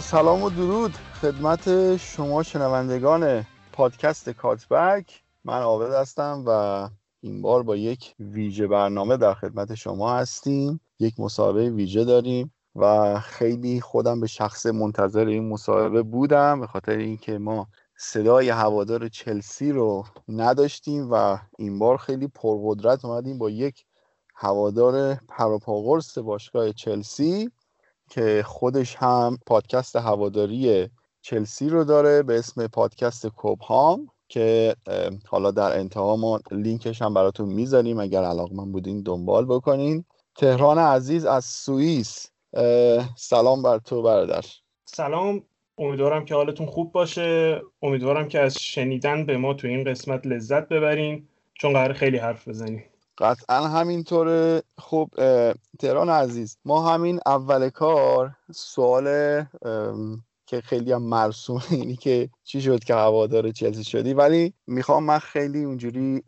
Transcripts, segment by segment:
سلام و درود خدمت شما شنوندگان پادکست کاتبک. من عابد هستم و این بار با یک ویژه برنامه در خدمت شما هستیم. یک مسابقه ویژه داریم و خیلی خودم به شخص منتظر این مسابقه بودم به خاطر اینکه ما صدای هوادار چلسی رو نداشتیم و این بار خیلی پرقدرت اومدیم با یک هوادار پروپاگورس باشگاه چلسی. که خودش هم پادکست هواداری چلسی رو داره به اسم پادکست کوبهام که حالا در انتها ما لینکش هم براتون می‌ذاریم اگر علاقمند بودین دنبال بکنین. تهران عزیز از سوئیس. سلام بر تو برادر. سلام امیدوارم که حالتون خوب باشه. امیدوارم که از شنیدن به ما تو این قسمت لذت ببرین. چون قرار خیلی حرف بزنیم. قطعا همینطوره. خب تهران عزیز ما همین اول کار سوال که خیلی هم مرسوم اینی که چی شد که هوادار چلسی شدی. ولی می‌خوام من خیلی اونجوری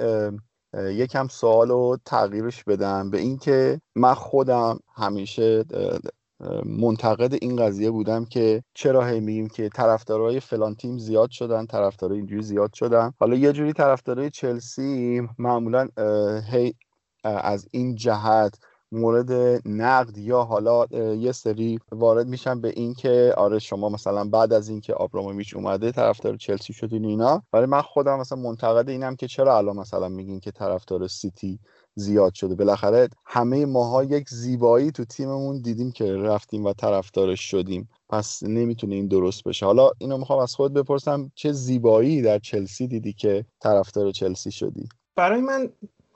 یکم سوال رو تغییرش بدم به اینکه من خودم همیشه منتقد این قضیه بودم که چرا هی میگیم که طرفدارای فلان تیم زیاد شدن طرفدارای اینجوری زیاد شدن. حالا یه جوری طرفدارای چلسی معمولا هی از این جهت مورد نقد یا حالا یه سری وارد میشن به این که آره شما مثلا بعد از اینکه آبراموویچ اومده طرفدار چلسی شدین اینا. ولی من خودم مثلا منتقد اینم که چرا الان مثلا میگین که طرفدار سیتی زیاد شده؟ بالاخره همه ماها یک زیبایی تو تیممون دیدیم که رفتیم و طرفدارش شدیم. پس نمی‌تونه این درست بشه. حالا اینو می‌خوام از خود بپرسم چه زیبایی در چلسی دیدی که طرفدار چلسی شدی؟ برای من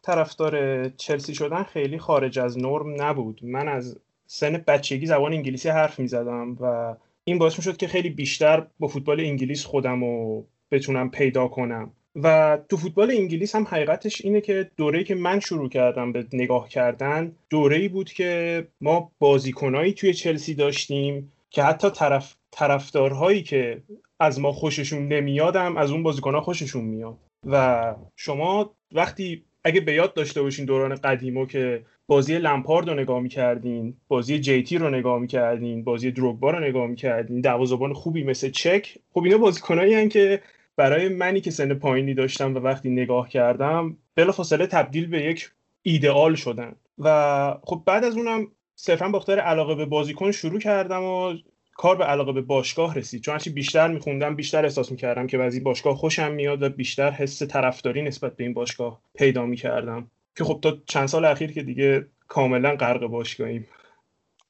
طرفدار چلسی شدن خیلی خارج از نرم نبود. من از سن بچگی زبان انگلیسی حرف می‌زدم و این باعث شد که خیلی بیشتر با فوتبال انگلیس خودم رو بتونم پیدا کنم. و تو فوتبال انگلیس هم حقیقتش اینه که دوره‌ای که من شروع کردم به نگاه کردن دوره‌ای بود که ما بازیکنایی توی چلسی داشتیم که حتی طرف طرفدارهایی که از ما خوششون نمیادم از اون بازیکنها خوششون میاد. و شما وقتی اگه به یاد داشته باشین دوران قدیمو که بازی لمپارد رو نگاه می‌کردین بازی جیتی رو نگاه می‌کردین بازی دروگبا رو نگاه می‌کردین دروازه‌بان خوبی مثل چک. خب اینا بازیکنایی که برای منی که سن پایینی داشتم و وقتی نگاه کردم بلافاصله تبدیل به یک ایدئال شدن. و خب بعد از اونم صرفا با علاقه به بازیکن شروع کردم و کار به علاقه به باشگاه رسید. چون هرچی بیشتر میخوندم بیشتر احساس می‌کردم که از این باشگاه خوشم میاد و بیشتر حس طرفداری نسبت به این باشگاه پیدا می‌کردم. که خب تا چند سال اخیر که دیگه کاملا غرق باشگاهیم.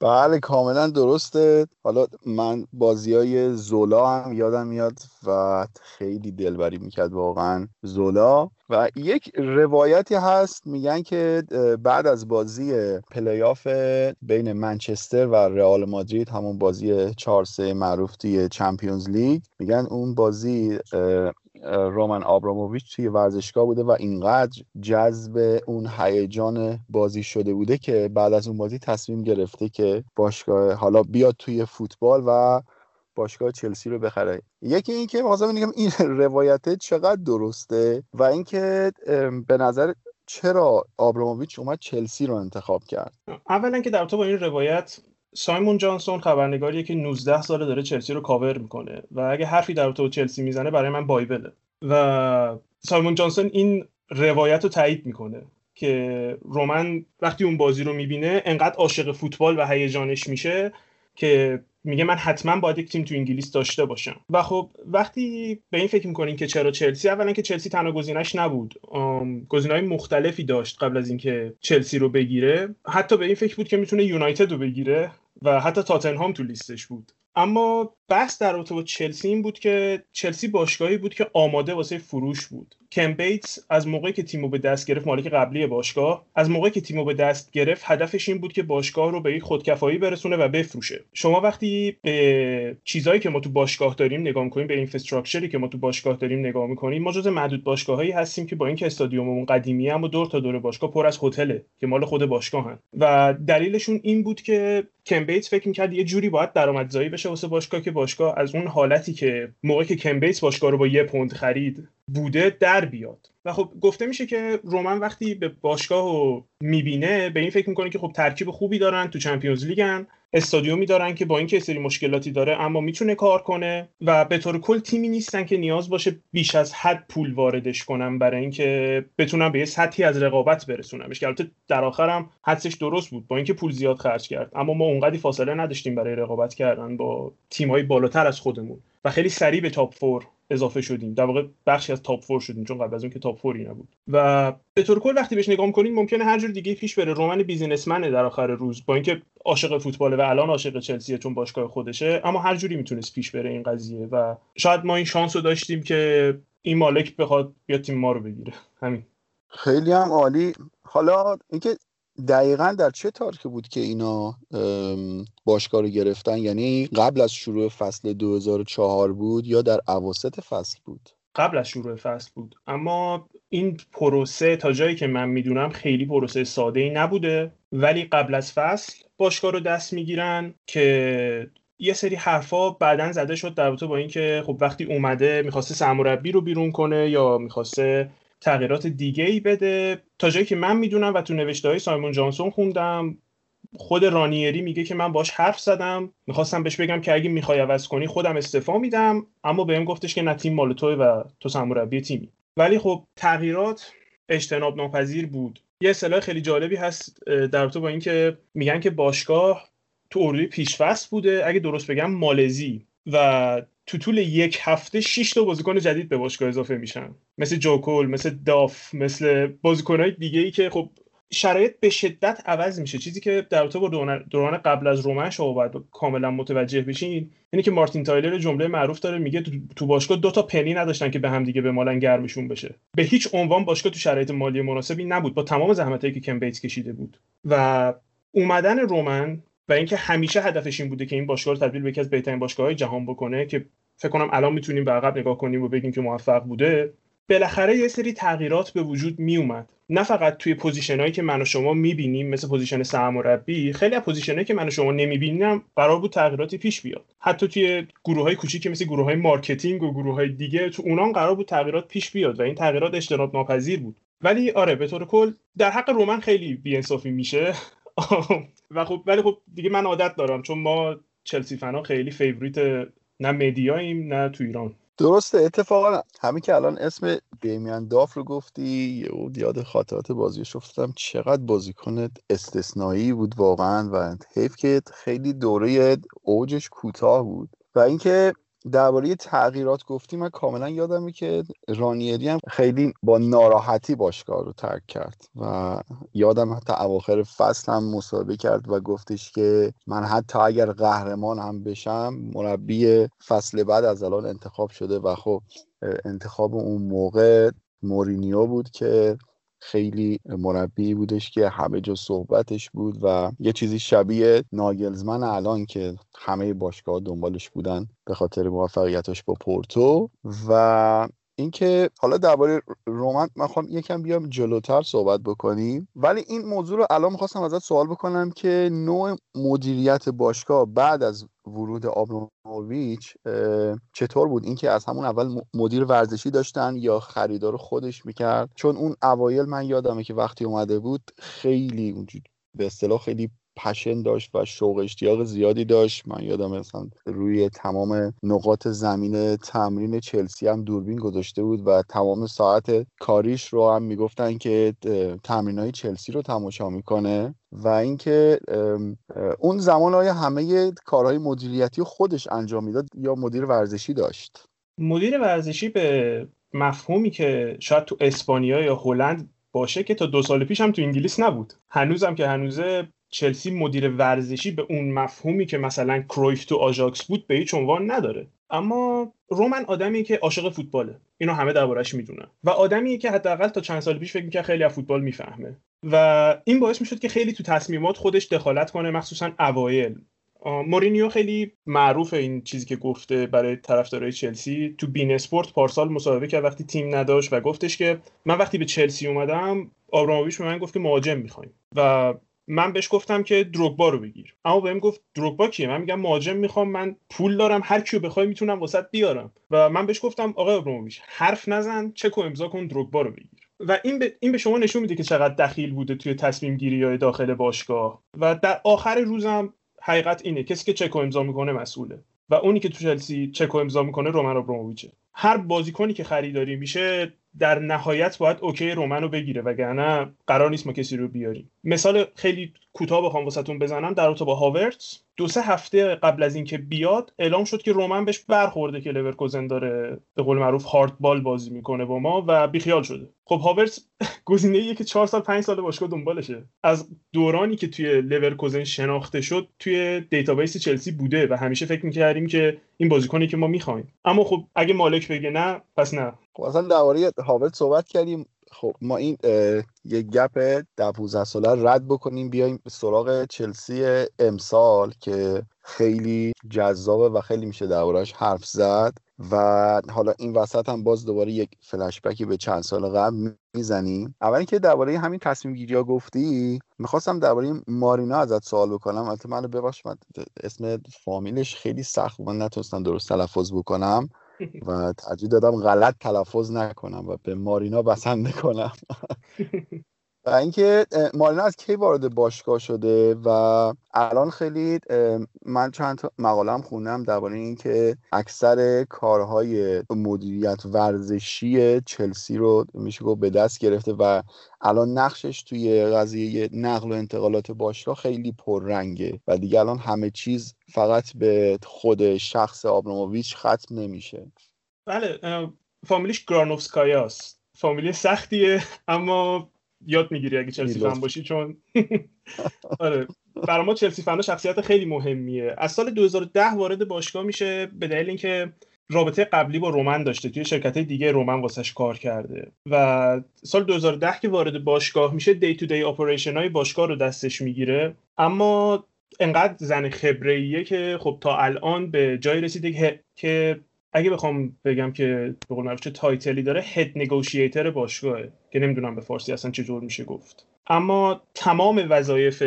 بله کاملا درسته. حالا من بازی های زولا هم یادم میاد و خیلی دلبری می‌کرد واقعا زولا. و یک روایتی هست میگن که بعد از بازی پلیاف بین منچستر و رئال مادرید همون بازی 4 3 معروف توی چمپیونز لیگ میگن اون بازی رومن آبراموویچ توی ورزشگاه بوده و اینقدر جذب اون هیجان بازی شده بوده که بعد از اون بازی تصمیم گرفته که باشگاه حالا بیاد توی فوتبال و باشگاه چلسی رو بخره. یکی این که می‌خواستم بگم این روایته چقدر درسته و اینکه به نظر چرا آبراموویچ اومد چلسی رو انتخاب کرد؟ اولا که در تو با این روایت سایمون جانسون خبرنگاریه که 19 ساله داره چلسی رو کاور می‌کنه و اگه حرفی در تو چلسی می‌زنه برای من بایبله. و سایمون جانسون این روایت رو تایید می‌کنه که رومن وقتی اون بازی رو می‌بینه انقدر عاشق فوتبال و هیجانش میشه که میگه من حتما باید یک تیم تو انگلیس داشته باشم. و خب وقتی به این فکر می‌کنین که چرا چلسی اولا که چلسی تنها گزینش نبود. گزینه‌های مختلفی داشت قبل از اینکه چلسی رو بگیره. حتی به این فکر بود که می‌تونه یونایتد رو بگیره. و حتی تاتنهام تو لیستش بود. اما بحث در رابطه با چلسی این بود که چلسی باشگاهی بود که آماده واسه فروش بود. کم بیتس از موقعی که تیمو به دست گرفت مالک قبلی باشگاه از موقعی که تیمو به دست گرفت هدفش این بود که باشگاه رو به یک خودکفایی برسونه و بفروشه. شما وقتی به چیزایی که ما تو باشگاه داریم نگاه می‌کنیم به اینفراستراکچری که ما تو باشگاه داریم نگاه می‌کنیم ما جز معدود باشگاهایی هستیم که با اینکه استادیوممون قدیمی اما دور تا دور باشگاه پر از هتله که مال خود باشگاهن و دلیلشون این بود که کم بیتس فکر می‌کرد یه جوری باید درآمدزایی بشه واسه باشگاه که باشگاه از اون حالتی که موقعی که کم بیتس باشگاه رو با یه پوند خرید بوده در بیاد. و خب گفته میشه که رومن وقتی به باشگاه رو می‌بینه به این فکر می‌کنه که خب ترکیب خوبی دارن تو چمپیونز لیگن. استادیومی دارن که با اینکه سری مشکلاتی داره اما می‌تونه کار کنه و به طور کل تیمی نیستن که نیاز باشه بیش از حد پول واردش کنم برای اینکه بتونم به یه سطحی از رقابت برسونمش که البته در آخرم حدسش درست بود با اینکه پول زیاد خرج کرد. اما ما اونقدی فاصله نداشتیم برای رقابت کردن با تیم‌های بالاتر از خودمون. و خیلی سریع به top four اضافه شدیم. در واقع بخشی از top four شدیم چون قبل از اون که top four ی نبود. و به طور کل وقتی بهش نگاه کنید ممکنه هر جور دیگه پیش بره. رومن businessman ه در آخر روز با اینکه عاشق فوتباله و الان عاشق چلسیه چون باشگاه خودشه اما هر جوری می‌تونست پیش بره این قضیه. و شاید ما این شانس رو داشتیم که این مالک بخواد بیا تیم ما رو بگیره. همین. خیلی هم عالی. حالا اینکه دقیقا در چه تاریخی بود که اینا باشگاه رو گرفتن؟ یعنی قبل از شروع فصل 2004 بود یا در عواسط فصل بود؟ قبل از شروع فصل بود. اما این پروسه تا جایی که من می‌دونم خیلی پروسه ساده ای نبوده. ولی قبل از فصل باشگاه رو دست می‌گیرن که یه سری حرفا بعدا زده شد در با اینکه خب وقتی اومده می‌خواسته سرمربی رو بیرون کنه یا می‌خواسته تغییرات دیگه ای بده. تا جایی که من می‌دونم و تو نوشته های سایمون جانسون خوندم خود رانیری میگه که من باش حرف زدم. می‌خواستم بهش بگم که اگه می‌خوای عوض کنی خودم استعفا میدم. اما بهم گفتش که نه تیم مال توی و تو سرمربی تیمی. ولی خب تغییرات اجتناب ناپذیر بود. یه اصطلاح خیلی جالبی هست در تو با اینکه میگن که باشگاه تو اردوی پیشفست بوده. اگه درست بگم مالزی. و تو طول یک هفته 6 تا بازیکن جدید به باشگاه اضافه میشن. مثل جوکول مثل داف مثل بازیکنهای دیگه ای که خب شرایط به شدت عوض میشه. چیزی که در با دوران قبل از رومن شما باید کاملا متوجه بشین اینه که مارتین تایلر جمله معروف داره میگه تو باشگاه دو تا پنی نداشتن که به هم دیگه مالن گرمشون بشه. به هیچ عنوان باشگاه تو شرایط مالی مناسبی نبود با تمام زحمتایی که کم بیت کشیده بود. و اومدن رومن و اینکه همیشه هدفش این بوده که این باشگاه رو تبدیل به یکی از بهترین باشگاه‌های جهان بکنه که فکر کنم الان می‌تونیم به عقب نگاه کنیم و بگیم که موفق بوده بالاخره یه سری تغییرات به وجود می اومد نه فقط توی position هایی که من و شما می‌بینیم مثل position سرمربی خیلی از position هایی که من و شما نمی‌بینیم قرار بود تغییراتی پیش بیاد. حتی توی گروه های کوچیک مثل گروه های marketing و گروه های دیگه تو اونام قرار بود تغییرات پیش بیاد و این تغییرات اجتناب ناپذیر بود. ولی آره به طور کل در حق رومن خیلی بیانصافی میشه. و خب ولی خب دیگه من عادت دارم چون ما چلسی فنا خیلی favorite نه مدیاییم نه تو ایران. درسته اتفاقا همین که الان اسم دیمیان داف رو گفتی او یاد خاطرات بازی افتادم. چقدر بازیکن استثنایی بود واقعا و حیف که خیلی دوره اوجش کوتاه بود. و اینکه درباره تغییرات گفتی من کاملا یادمه که رانیری هم خیلی با ناراحتی باشگاه رو ترک کرد و یادم حتی اواخر فصل هم مصاحبه کرد و گفتش که من حتی اگر قهرمان هم بشم مربی فصل بعد از الان انتخاب شده و خب انتخاب اون موقع مورینیو بود که خیلی مربی بودش که همه جا صحبتش بود و یه چیزی شبیه ناگلزمن الان که همه باشگاه دنبالش بودن به خاطر موفقیتش با پورتو و اینکه حالا درباره رومن من خواهم یکم بیام جلوتر صحبت بکنیم. ولی این موضوع رو الان می‌خواستم ازت سوال بکنم که نوع مدیریت باشگاه بعد از ورود آبراموویچ چطور بود؟ اینکه از همون اول مدیر ورزشی داشتن یا خریدار خودش می‌کرد؟ چون اون اوایل من یادمه که وقتی اومده بود خیلی به اصطلاح خیلی پشن داشت و شوق اشتیاق زیادی داشت. من یادم مثلا روی تمام نقاط زمین تمرین چلسی هم دوربین گذاشته بود و تمام ساعت کاریش رو هم می‌گفتن که تمرین های چلسی رو تماشا می‌کنه و اینکه اون زمان های همه کارهای مدیریتی خودش انجام می‌داد یا مدیر ورزشی داشت؟ مدیر ورزشی به مفهومی که شاید تو اسپانیا یا هلند باشه که تا دو سال پیش هم تو انگلیس نبود. هنوزم که هنوزه چلسی مدیر ورزشی به اون مفهومی که مثلا کرویف تو آژاکس بود به هیچ عنوان نداره. اما رومن آدمی که عاشق فوتباله. اینو همه دربارش می‌دونن. و آدمیه که حداقل تا چند سال پیش فکر می‌کرد خیلی از فوتبال می‌فهمه. و این باعث می‌شد که خیلی تو تصمیمات خودش دخالت کنه مخصوصا اوایل. مورینیو خیلی معروف این چیزی که گفته برای طرفدارای چلسی. تو beIN Sport پارسال مصاحبه کرد وقتی تیم نداشت و گفتش که من وقتی به چلسی اومدم آبراموویچ به من گفت که مهاجم می‌خوایم. و من بهش گفتم که دروگبا رو بگیر. اما بهم گفت دروگبا کیه؟ من میگم مهاجم می‌خوام من پول دارم هر کیو بخوای می‌تونم واسط بیارم. و من بهش گفتم آقا آبراموویچ حرف نزن چک و امضا کن دروگبا رو بگیر. و این به, این به شما نشون میده که چقدر دخیل بوده توی تصمیم گیری های داخل باشگاه. و در آخر روزم حقیقت اینه کسی که چکو امضا می‌کنه مسئوله. و اونی که تو چلسی چکو امضا می‌کنه رومن ابراموویچه هر بازیکنی که خریداری میشه در نهایت باید OK رومن رو بگیره وگرنه قرار نیست ما کسی رو بیاریم. مثال خیلی کوتاه بخوام واسهتون بزنم در رابطه با هاورتس دو سه هفته قبل از اینکه بیاد اعلام شد که رومن بهش برخورده که لورکوزن داره به قول معروف hardball بازی می‌کنه با ما و بیخیال شده. خب هاورتس گزینه که چهار سال پنج سال باشگاه دنبالشه. از دورانی که توی لورکوزن شناخته شد توی database چلسی بوده و همیشه فکر می‌کردیم که این بازیکنی که ما می‌خوایم. اما خب اگه مالک بگه نه پس نه. خب اصلا درباره هاورت صحبت کردیم. خب ما این یک گپ در 15 ساله رد بکنیم. بیایم سراغ چلسی امسال که خیلی جذابه و خیلی میشه دربارهش حرف زد و حالا این وسط هم باز دوباره یک فلشبکی به چند سال قبل می‌زنیم. اول اینکه درباره همین تصمیم گیری ها گفتی می‌خواستم درباره مارینا ازت سوال بکنم. البته منو ببخش من اسم فامیلش خیلی سخت من نتونستم درست تلفظ بکنم. و ترجیح دادم غلط تلفظ نکنم و به مارینا بسنده کنم. و اینکه مارینا از کی وارد باشگاه شده و الان خیلی من چند مقاله خوندم درباره اینکه اکثر کارهای مدیریت ورزشی چلسی رو میشه گفت به دست گرفته و الان نقشش توی قضیه نقل و انتقالات باشگاه خیلی پررنگه و دیگه الان همه چیز فقط به خود شخص آبراموویچ ختم نمیشه. بله فامیلیش گرانوفسکایاست. فامیلی سختیه اما یاد می‌گیری اگه چلسی فن باشی چون آره. برای ما چلسی فن شخصیت خیلی مهمیه. از سال 2010 وارد باشگاه میشه به دلیل اینکه رابطه قبلی با رومن داشته. توی شرکت دیگه رومن واسش کار کرده. و سال 2010 که وارد باشگاه میشه دی تو دی اپریشن های باشگاه رو دستش می‌گیره. اما انقدر زن خبره که خب تا الان به جای رسیده که اگه بخوام بگم که به قول چه تایتلی داره هد نگوشیتر باشگاهه که نمی‌دونم به فارسی اصلا چجور میشه گفت. اما تمام وظایف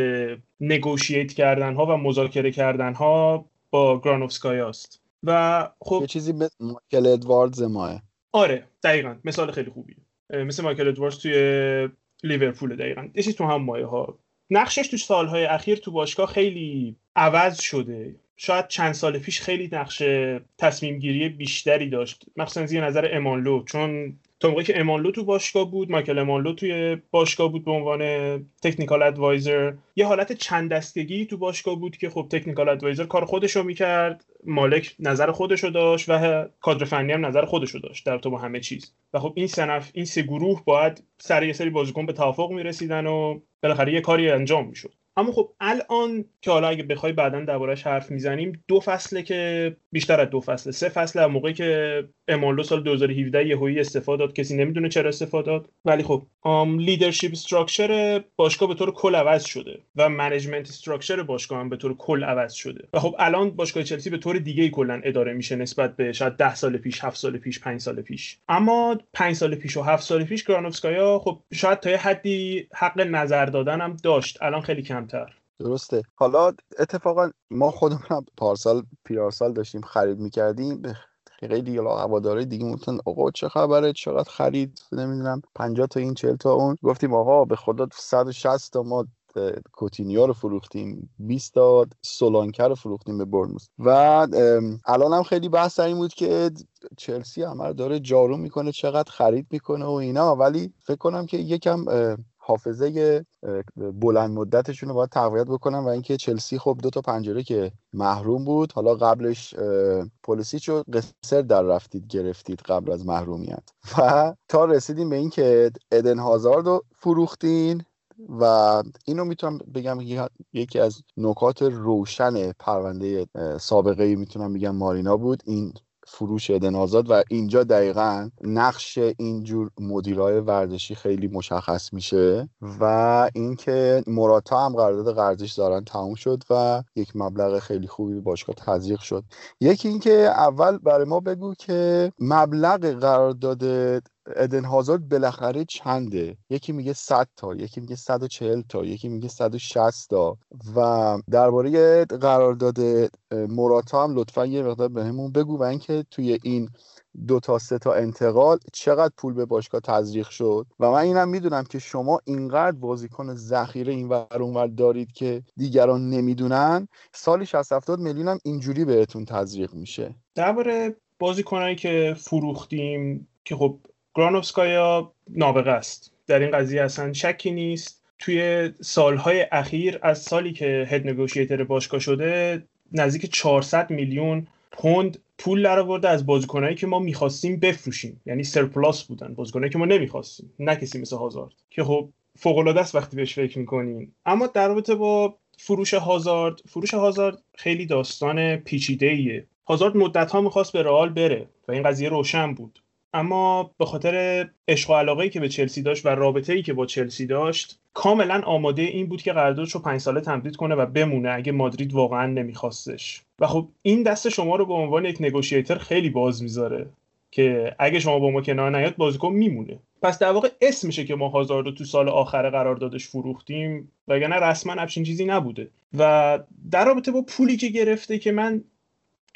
نگوشیت کردن ها و مذاکره کردن ها با گرانوفسکای است. و خب یه چیزی مثل مایکل ادواردز ماه. آره دقیقا. مثال خیلی خوبی مثل مایکل ادواردز توی لیورپول دقیقا. یه تو هم مایه ها نقشش تو سالهای اخیر تو باشگاه خیلی عوض شده. شاید چند سال پیش خیلی نقش تصمیم گیری بیشتری داشت. مخصوصا زیر نظر امانلو چون تا موقعی که امانلو تو باشگاه بود مایکل امانلو توی باشگاه بود به عنوان تکنیکال ادوایزر یه حالت چند دستگی تو باشگاه بود که خب تکنیکال ادوایزر کار خودش رو می‌کرد مالک نظر خودش رو داشت و کادر فنی هم نظر خودش رو داشت در تو با همه چیز. و خب این سنف این سه گروه باید سر یه سری بازیکن به توافق می‌رسیدن و بالاخره یه کاری انجام می‌شد. اما خب الان که حالا اگه بخوای بعدا دربارهش حرف می‌زنیم دو فصله که بیشتر از دو فصله سه فصله موقعی که امنالو سال 2017 یهویی استعفا داد کسی نمی‌دونه چرا استعفا داد. ولی خب leadership structure باشگاه به طور کل عوض شده و management structure باشگاه هم به طور کل عوض شده. و خب الان باشگاه چلسی به طور دیگه کلا اداره میشه نسبت به شاید 10 سال پیش 7 سال پیش 5 سال پیش. اما 5 سال پیش و 7 سال پیش گرانوفسکایا خب شاید تا یه حدی حق نظر دادن هم داشت. الان خیلی کمتر درسته. حالا اتفاقا ما خودمون پارسال پیارسال داشتیم خرید می‌کردیم. خیلی هواداره دیگه می‌گفتن آقا چه خبره؟ چقدر خرید؟ نمی‌دونم. 50 تا این 40 تا اون. گفتیم آقا به خدا 160 تا ما کوتینیو رو فروختیم. 20 تا سولانکر رو فروختیم به برنموس و الان هم خیلی بحث این بود که چلسی همه داره جارو می‌کنه چقدر خرید می‌کنه و اینا. ولی فکر کنم که یکم حافظه بلند مدتشون رو باید تقویت بکنن و اینکه چلسی خب دو تا پنجره که محروم بود. حالا قبلش پلیسیچ رو قصر در رفتید گرفتید قبل از محرومیت. و تا رسیدیم به اینکه ادن هازارد رو فروختین و اینو می‌تونم بگم یکی از نکات روشن پرونده سابقه می‌تونم بگم مارینا بود. این فروش ادن آزاد و اینجا دقیقا نقش اینجور مدیرای ورزشی خیلی مشخص میشه و اینکه مراتا هم قرارداد قرضش دارن تموم شد و یک مبلغ خیلی خوبی به باشگاه تزریق شد. یکی اینکه اول برای ما بگو که مبلغ قرارداد ادن هازارد بالاخره چنده؟ یکی میگه 100 تا یکی میگه 140 تا یکی میگه 160 تا. و درباره قرارداد موراتا هم لطفا یه مقدار بهمون بگو و اینکه توی این دو تا سه تا انتقال چقدر پول به باشگاه تزریق شد. و من اینم می‌دونم که شما اینقدر بازیکن ذخیره این ور اونور دارید که دیگران نمی‌دونن. سالی 60 70 میلیون هم اینجوری بهتون تزریق میشه. درباره بازیکنایی که فروختیم که خب گرانوفسکایا نابغه است. در این قضیه اصلا شکی نیست. توی سالهای اخیر از سالی که هد نگوشیتر باشگاه شده نزدیک 400 میلیون پوند پول در از بازیکنایی که ما می‌خواستیم بفروشیم. یعنی سرپلاس بودن بازیکنایی که ما نمی‌خواستیم نه کسی مثل هازارد. که خب فوق العاده است وقتی بهش فکر می‌کنین اما در رابطه با فروش هازارد فروش هازارد خیلی داستان پیچیده ایه هازارد مدت ها می‌خواست به رئال بره و این قضیه روشن بود. اما به خاطر عشق و علاقه که به چلسی داشت و رابطه ای که با چلسی داشت کاملا آماده این بود که قراردادش رو پنج ساله تمدید کنه و بمونه اگه مادرید واقعا نمیخواستش. و خب این دست شما رو به عنوان یک نگوشیتر خیلی باز می‌ذاره که اگه شما با ما کنار نیاد بازیکن میمونه. پس در واقع اسمشه که ما هازارد رو تو سال آخر قراردادش فروختیم وگرنه رسما همچین چیزی نبوده. و در رابطه با پولی که گرفته که من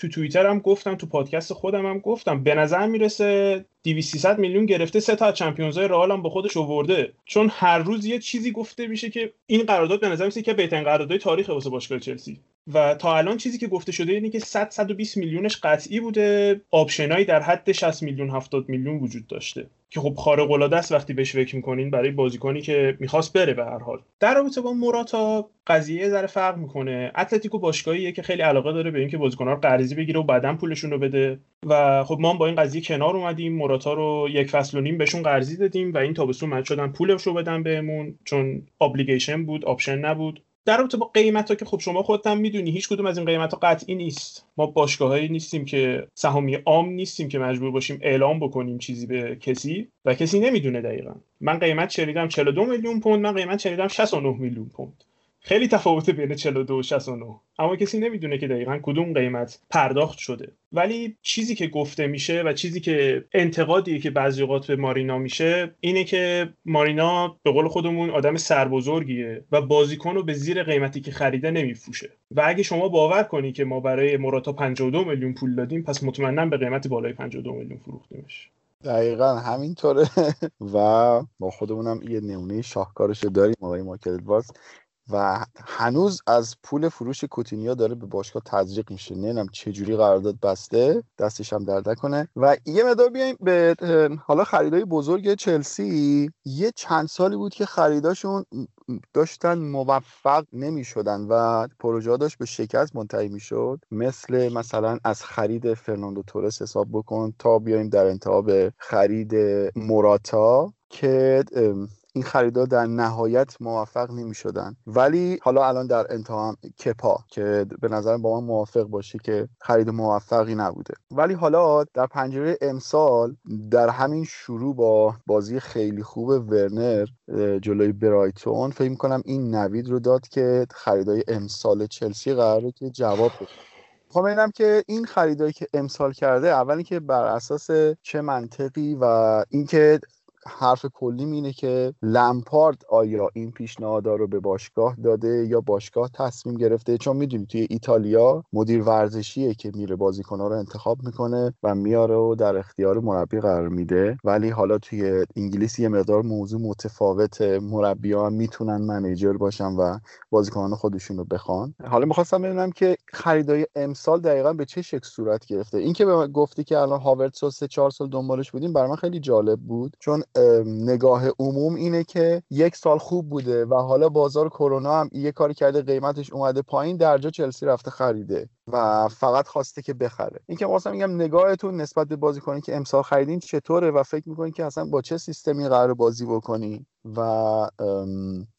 تو توییتر هم گفتم تو پادکست خودم هم گفتم. به نظر می‌رسه 200 میلیون گرفته سه تا از چمپیونز های رئال هم با خودش آورده. چون هر روز یه چیزی گفته میشه که این قرارداد به نظر میسه که بهترین قرارداد تاریخ واسه باشگاه چلسی. و تا الان چیزی که گفته شده اینه که 100 120 میلیونش قطعی بوده. آپشنایی در حد 60 میلیون 70 میلیون وجود داشته. که خب خارق العاده است وقتی بهش فکر می‌کنین برای بازیکنی که می‌خواست بره به هر حال. در رابطه با موراتا قضیه ذره فرق می‌کنه. اتلتیکو باشگاهیه که خیلی علاقه داره به اینکه بازیکن‌ها رو قرضی بگیره و بعدا پولشون رو بده. و خب ما با این قضیه کنار اومدیم. موراتا رو یک فصل و نیم بهشون قرضی دادیم و این تابستون مجبور شدن. پولش رو بدن بهمون. چون obligation بود option نبود. در رابطه با قیمت ها که خب شما خودت هم می‌دونی هیچ کدوم از این قیمت ها قطعی نیست. ما باشگاهایی نیستیم که سهامی عام نیستیم که مجبور باشیم اعلام بکنیم چیزی به کسی و کسی نمی‌دونه دقیقا. من قیمت شنیدم 42 میلیون پوند من قیمت شنیدم 69 میلیون پوند. خیلی تفاوت بین 42 و 69 اما کسی نمی‌دونه که دقیقا کدوم قیمت پرداخت شده. ولی چیزی که گفته میشه و چیزی که انتقادیه که بعضی اوقات به مارینا میشه اینه که مارینا به قول خودمون آدم سربزرگیه و بازیکن رو به زیر قیمتی که خریده نمیفروشه. و اگه شما باور کنی که ما برای موراتا 52 میلیون پول دادیم پس مطمئنا به قیمت بالای 52 میلیون فروختیمش. دقیقا همینطوره. و با خودمونم یه نمونه شاهکارش داریم آقای ماکل و هنوز از پول فروش کوتینیا داره به باشگاه تزریق میشه. نمی‌دونم چه جوری قرارداد بسته دستش هم درد کنه و یه مدار بیایم به حالا خریدای بزرگ چلسی. یه چند سالی بود که خریداشون داشتن موفق نمی‌شدن و پروژه داشت به شکست منتهی می‌شد. مثل مثلا از خرید فرناندو تورس حساب بکن تا بیایم در انتها به خرید موراتا که این خریدار در نهایت موفق نمی شدن ولی حالا الان در انتها کپا که به نظر با من موافق باشی که خرید موفقی نبوده. ولی حالا در پنجره امسال در همین شروع با بازی خیلی خوب ورنر جلوی برایتون فکر کنم این نوید رو داد که خریدای امسال چلسی قراره که جواب بده. می‌خوام ببینم که این خریدایی که امسال کرده اولی که بر اساس چه منطقی و اینکه حرف کلی اینه که لمپارد آیا این پیشنهاد رو به باشگاه داده یا باشگاه تصمیم گرفته؟ چون می‌دونی توی ایتالیا مدیر ورزشیه که میره بازیکنها رو انتخاب می‌کنه و میاره و در اختیار مربی قرار میده. ولی حالا توی انگلیس یه مقدار موضوع متفاوت مربی ها می‌تونن منیجر باشن و بازیکنان خودشون رو بخوان. حالا می‌خواستم ببینم که خریدای امسال دقیقا به چه شکل صورت گرفته. این که به گفتی که الان هاورتس سه چهار سال دنبالش بودیم برای من خیلی جالب بود. چون نگاه عموم اینه که یک سال خوب بوده و حالا بازار کرونا هم یه کاری کرده قیمتش اومده پایین درجا چلسی رفته خریده و فقط خواسته که بخره. این که واسه میگم نگاهتون نسبت به بازیکنی که امسال خریدین چطوره و فکر می‌کنین که اصلا با چه سیستمی قرار بازی بکنین و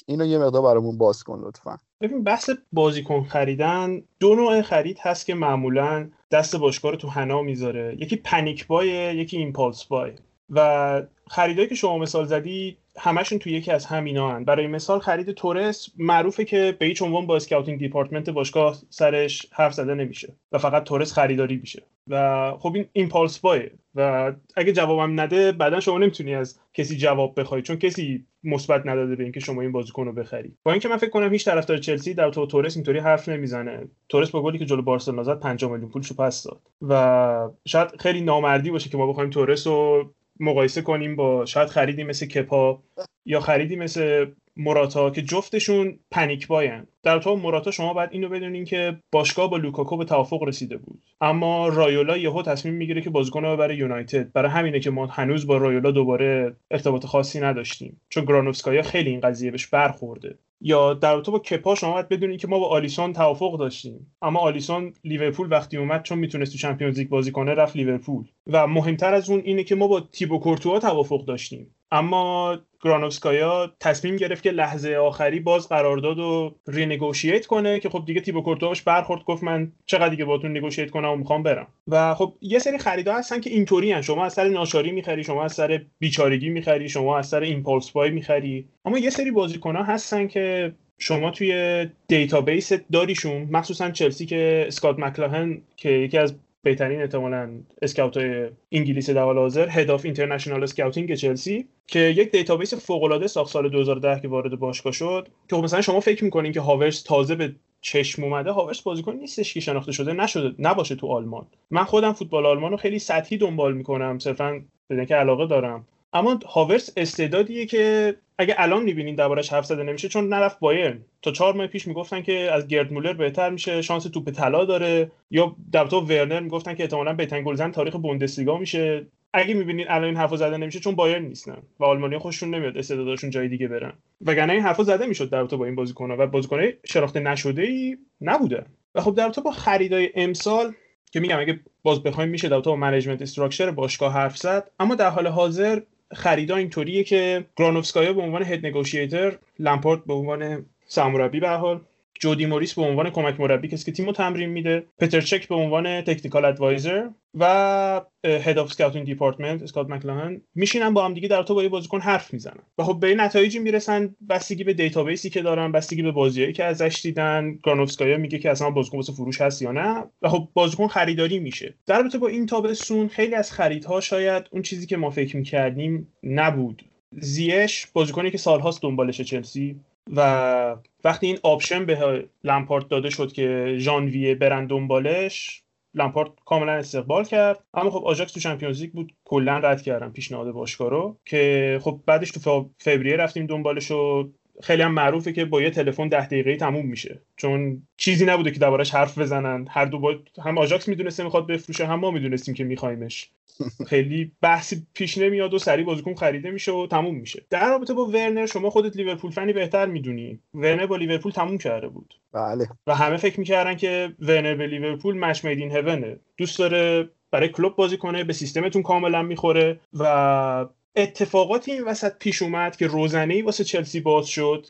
اینو یه مقدار برامون باز کن لطفا. ببین بحث بازیکن خریدن دو نوع خرید هست که معمولا دست باشگاه رو تو حنا می‌ذاره. یکی پنیک بای یکی impulse buy و خریدایی که شما مثال زدی همشون تو یکی از همینا هن. برای مثال خرید تورس معروفه که به هیچ عنوان با scouting department باشگاه سرش حرف زده نمیشه و فقط تورس خریداری میشه. و خب این impulse buy ه و اگه جوابم نده بعدا شما نمی‌تونی از کسی جواب بخوای چون کسی مثبت نداده به اینکه شما این بازیکن رو بخری. با اینکه من فکر کنم هیچ طرفدار چلسی در تو تورس اینطوری حرف نمی‌زنه. تورس با گلی که جلو بارسلونا زد 5 میلیون پولشو پس داد. و شاید خیلی نامردی باشه که ما بخوایم تورس رو مقایسه کنیم با شاید خریدی مثل کپا یا خریدی مثل موراتا که جفتشون panic buy ن در تو موراتا شما باید اینو بدونین که باشگاه با لوکاکو به توافق رسیده بود. اما رایولا یهو تصمیم می‌گیره که بازیکن رو ببره یونایتد. برای همینه که ما هنوز با رایولا دوباره ارتباط خاصی نداشتیم. چون گرانوفسکایا خیلی این قضیه بهش برخورده. یا در رابطه با کپا شما باید بدونین که ما با آلیسون توافق داشتیم. اما آلیسون لیورپول وقتی اومد چون می‌تونست تو Champions League بازی کنه رفت لیورپول. و مهمتر از اون اینه که ما با تیبو کورتوا توافق داشتیم. اما گرانوفسکایا تصمیم گرفت که لحظه آخری باز قرارداد رو renegotiate کنه که خب دیگه تیبو کورتوا بهش برخورد گفت من چقدر دیگه باتون negotiate کنم و می‌خوام برم و خب یه سری خریدها هستن که اینطوری. شما از سر ناچاری می‌خری شما از سر بیچارگی می‌خری شما از سر impulse buy می‌خری اما یه سری بازیکنها هستن که شما توی database داریشون مخصوصا چلسی که اسکات مکلاهن که یکی از بهترین احتمالا scout های انگلیس در حال حاضر head of international scouting چلسی که یک database فوق العاده ساخت سال 2010 که وارد باشگاه شد. که مثلا شما فکر می‌کنین که هاورس تازه به چشم اومده هاورس بازیکن نیستش که شناخته شده نشده نباشه تو آلمان. من خودم فوتبال آلمان رو خیلی سطحی دنبال می‌کنم صرفا به که علاقه دارم. اما هاورس استعدادیه که اگه الان می‌بینین دربارش حرف زده نمیشه چون نرفت بایرن. تا چهار ماه پیش می‌گفتن که از گرد مولر بهتر میشه شانس توپ طلا داره. یا در تو ورنر می‌گفتن که احتمالاً بهترین گلزن تاریخ بوندسلیگا میشه. اگه می‌بینین الان این حرفا زده نمیشه چون بایرن نیستن و آلمانی خوششون نمیاد استعدادشون جای دیگه برن. وگرنه این حرفا زده می‌شد در با این بازیکن‌ها و بازیکن‌های شناخته نشده ای نبوده. و خب در با خریدای امسال که میگم اگه باز بخوایم میشه در رابطه با management structure باشگاه حرف زد. اما در حال حاضر خریدا اینطوریه که گرانوفسکایا به عنوان head negotiator لمپارد به عنوان سرمربی به حال. جودی موریس به عنوان کمک مربی کسی که تیمو تمرین میده. پترچک به عنوان technical advisor و head of scouting department اسکات مکلاهن میشینن با هم دیگه در رابطه با یه بازیکن حرف می‌زنن. و خب به نتایجی می‌رسن بستگی به database ی که دارن بستگی به بازیایی که ازش دیدن. گرانوفسکایا میگه که اصلا بازیکن واسه فروش هست یا نه. و خب بازیکن خریداری میشه. در رابطه با این تابستون خیلی از خریدها شاید اون چیزی که ما فکر می‌کردیم نبود. زیاش بازیکنی که سالهاست دنبالش چلسی. و وقتی این option به لمپارد داده شد که ژانویه برن دنبالش لمپارد کاملا استقبال کرد. اما خب آژاکس تو Champions League بود کلا رد کردن پیشنهاد باشگاه رو که خب بعدش تو فوریه رفتیم دنبالش و خیلی هم معروفه که با یه تلفن ده دقیقه تموم میشه. چون چیزی نبوده که دربارش حرف بزنن. هر دو با... هم آژاکس می‌دونسته می‌خواد بفروشه هم ما می‌دونستیم که میخوایمش خیلی بحثی پیش نمیاد و سری بازیکن خریده میشه و تموم میشه. در رابطه با ورنر شما خودت لیورپول فنی بهتر می‌دونی. ورنر با لیورپول تموم کرده بود. بله. و همه فکر می‌کردن که ورنر به لیورپول مچ میدین هونه دوست داره برای کلوب بازی کنه به سیستمتون کاملا می‌خوره و اتفاقاتی این وسط پیش اومد که روزنه ای واسه چلسی باز شد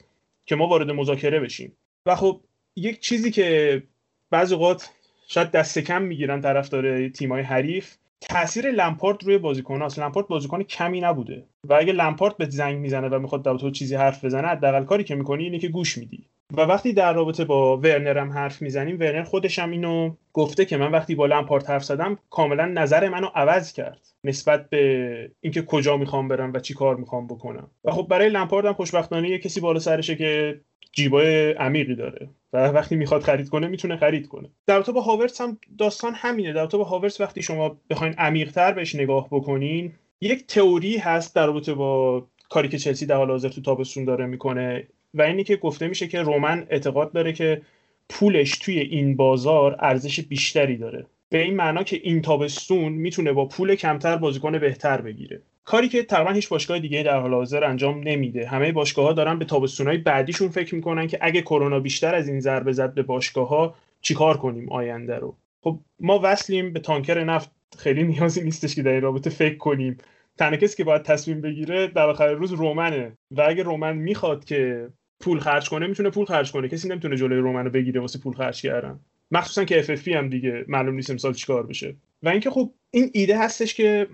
که ما وارد مذاکره بشیم. و خب یک چیزی که بعضی اوقات شاید دست کم می‌گیرن طرفدار تیمای حریف تاثیر لمپارد روی بازیکن هاست. لمپارد بازیکن کمی نبوده. و اگه لمپارد به زنگ می‌زنه و می‌خواد در تو چیزی حرف بزنه حداقل کاری که می‌کنی اینه که گوش میدی. و وقتی در رابطه با ورنر هم حرف می‌زنیم ورنر خودش هم اینو گفته که من وقتی با لمپارد حرف زدم کاملا نظر منو عوض کرد. نسبت به اینکه کجا می‌خوام برم و چی کار می‌خوام بکنم. و خب برای لمپارد هم خوشبختانه یه کسی بالا سرشه که جیبای عمیقی داره. و وقتی می‌خواد خرید کنه می‌تونه خرید کنه. در با هاورس هم داستان همینه. در با هاورس وقتی شما بخواین عمیقتر بهش نگاه بکنین یک تئوری هست در رابطه با کاری که چلسی در حال حاضر تو تابستون داره می‌کنه و اینی که گفته میشه که رومن اعتقاد داره که پولش توی این بازار ارزش بیشتری داره. به این معنا که این تابستون می‌تونه با پول کمتر بازیکن بهتر بگیره. کاری که تقریبا هیچ باشگاه دیگه در حال حاضر انجام نمیده. همه باشگاه ها دارن به تابستونهای بعدیشون فکر می‌کنن که اگه کرونا بیشتر از این ضربه زد به باشگاه ها چیکار کنیم آینده رو؟ خب ما وصلیم به تانکر نفت. خیلی نیازی نیستش که در این رابطه فکر کنیم. تنها کسی که باید تصمیم بگیره در آخر روز رومنه. و اگه رومن می‌خواد که پول خرج کنه می‌تونه پول خرج کنه. کسی نمی‌تونه جلوی رومن رو بگیره واسه پول خرج کردن. مخصوصا که FFP هم دیگه معلوم نیست امسال چیکار بشه. و اینکه خب این ایده هستش که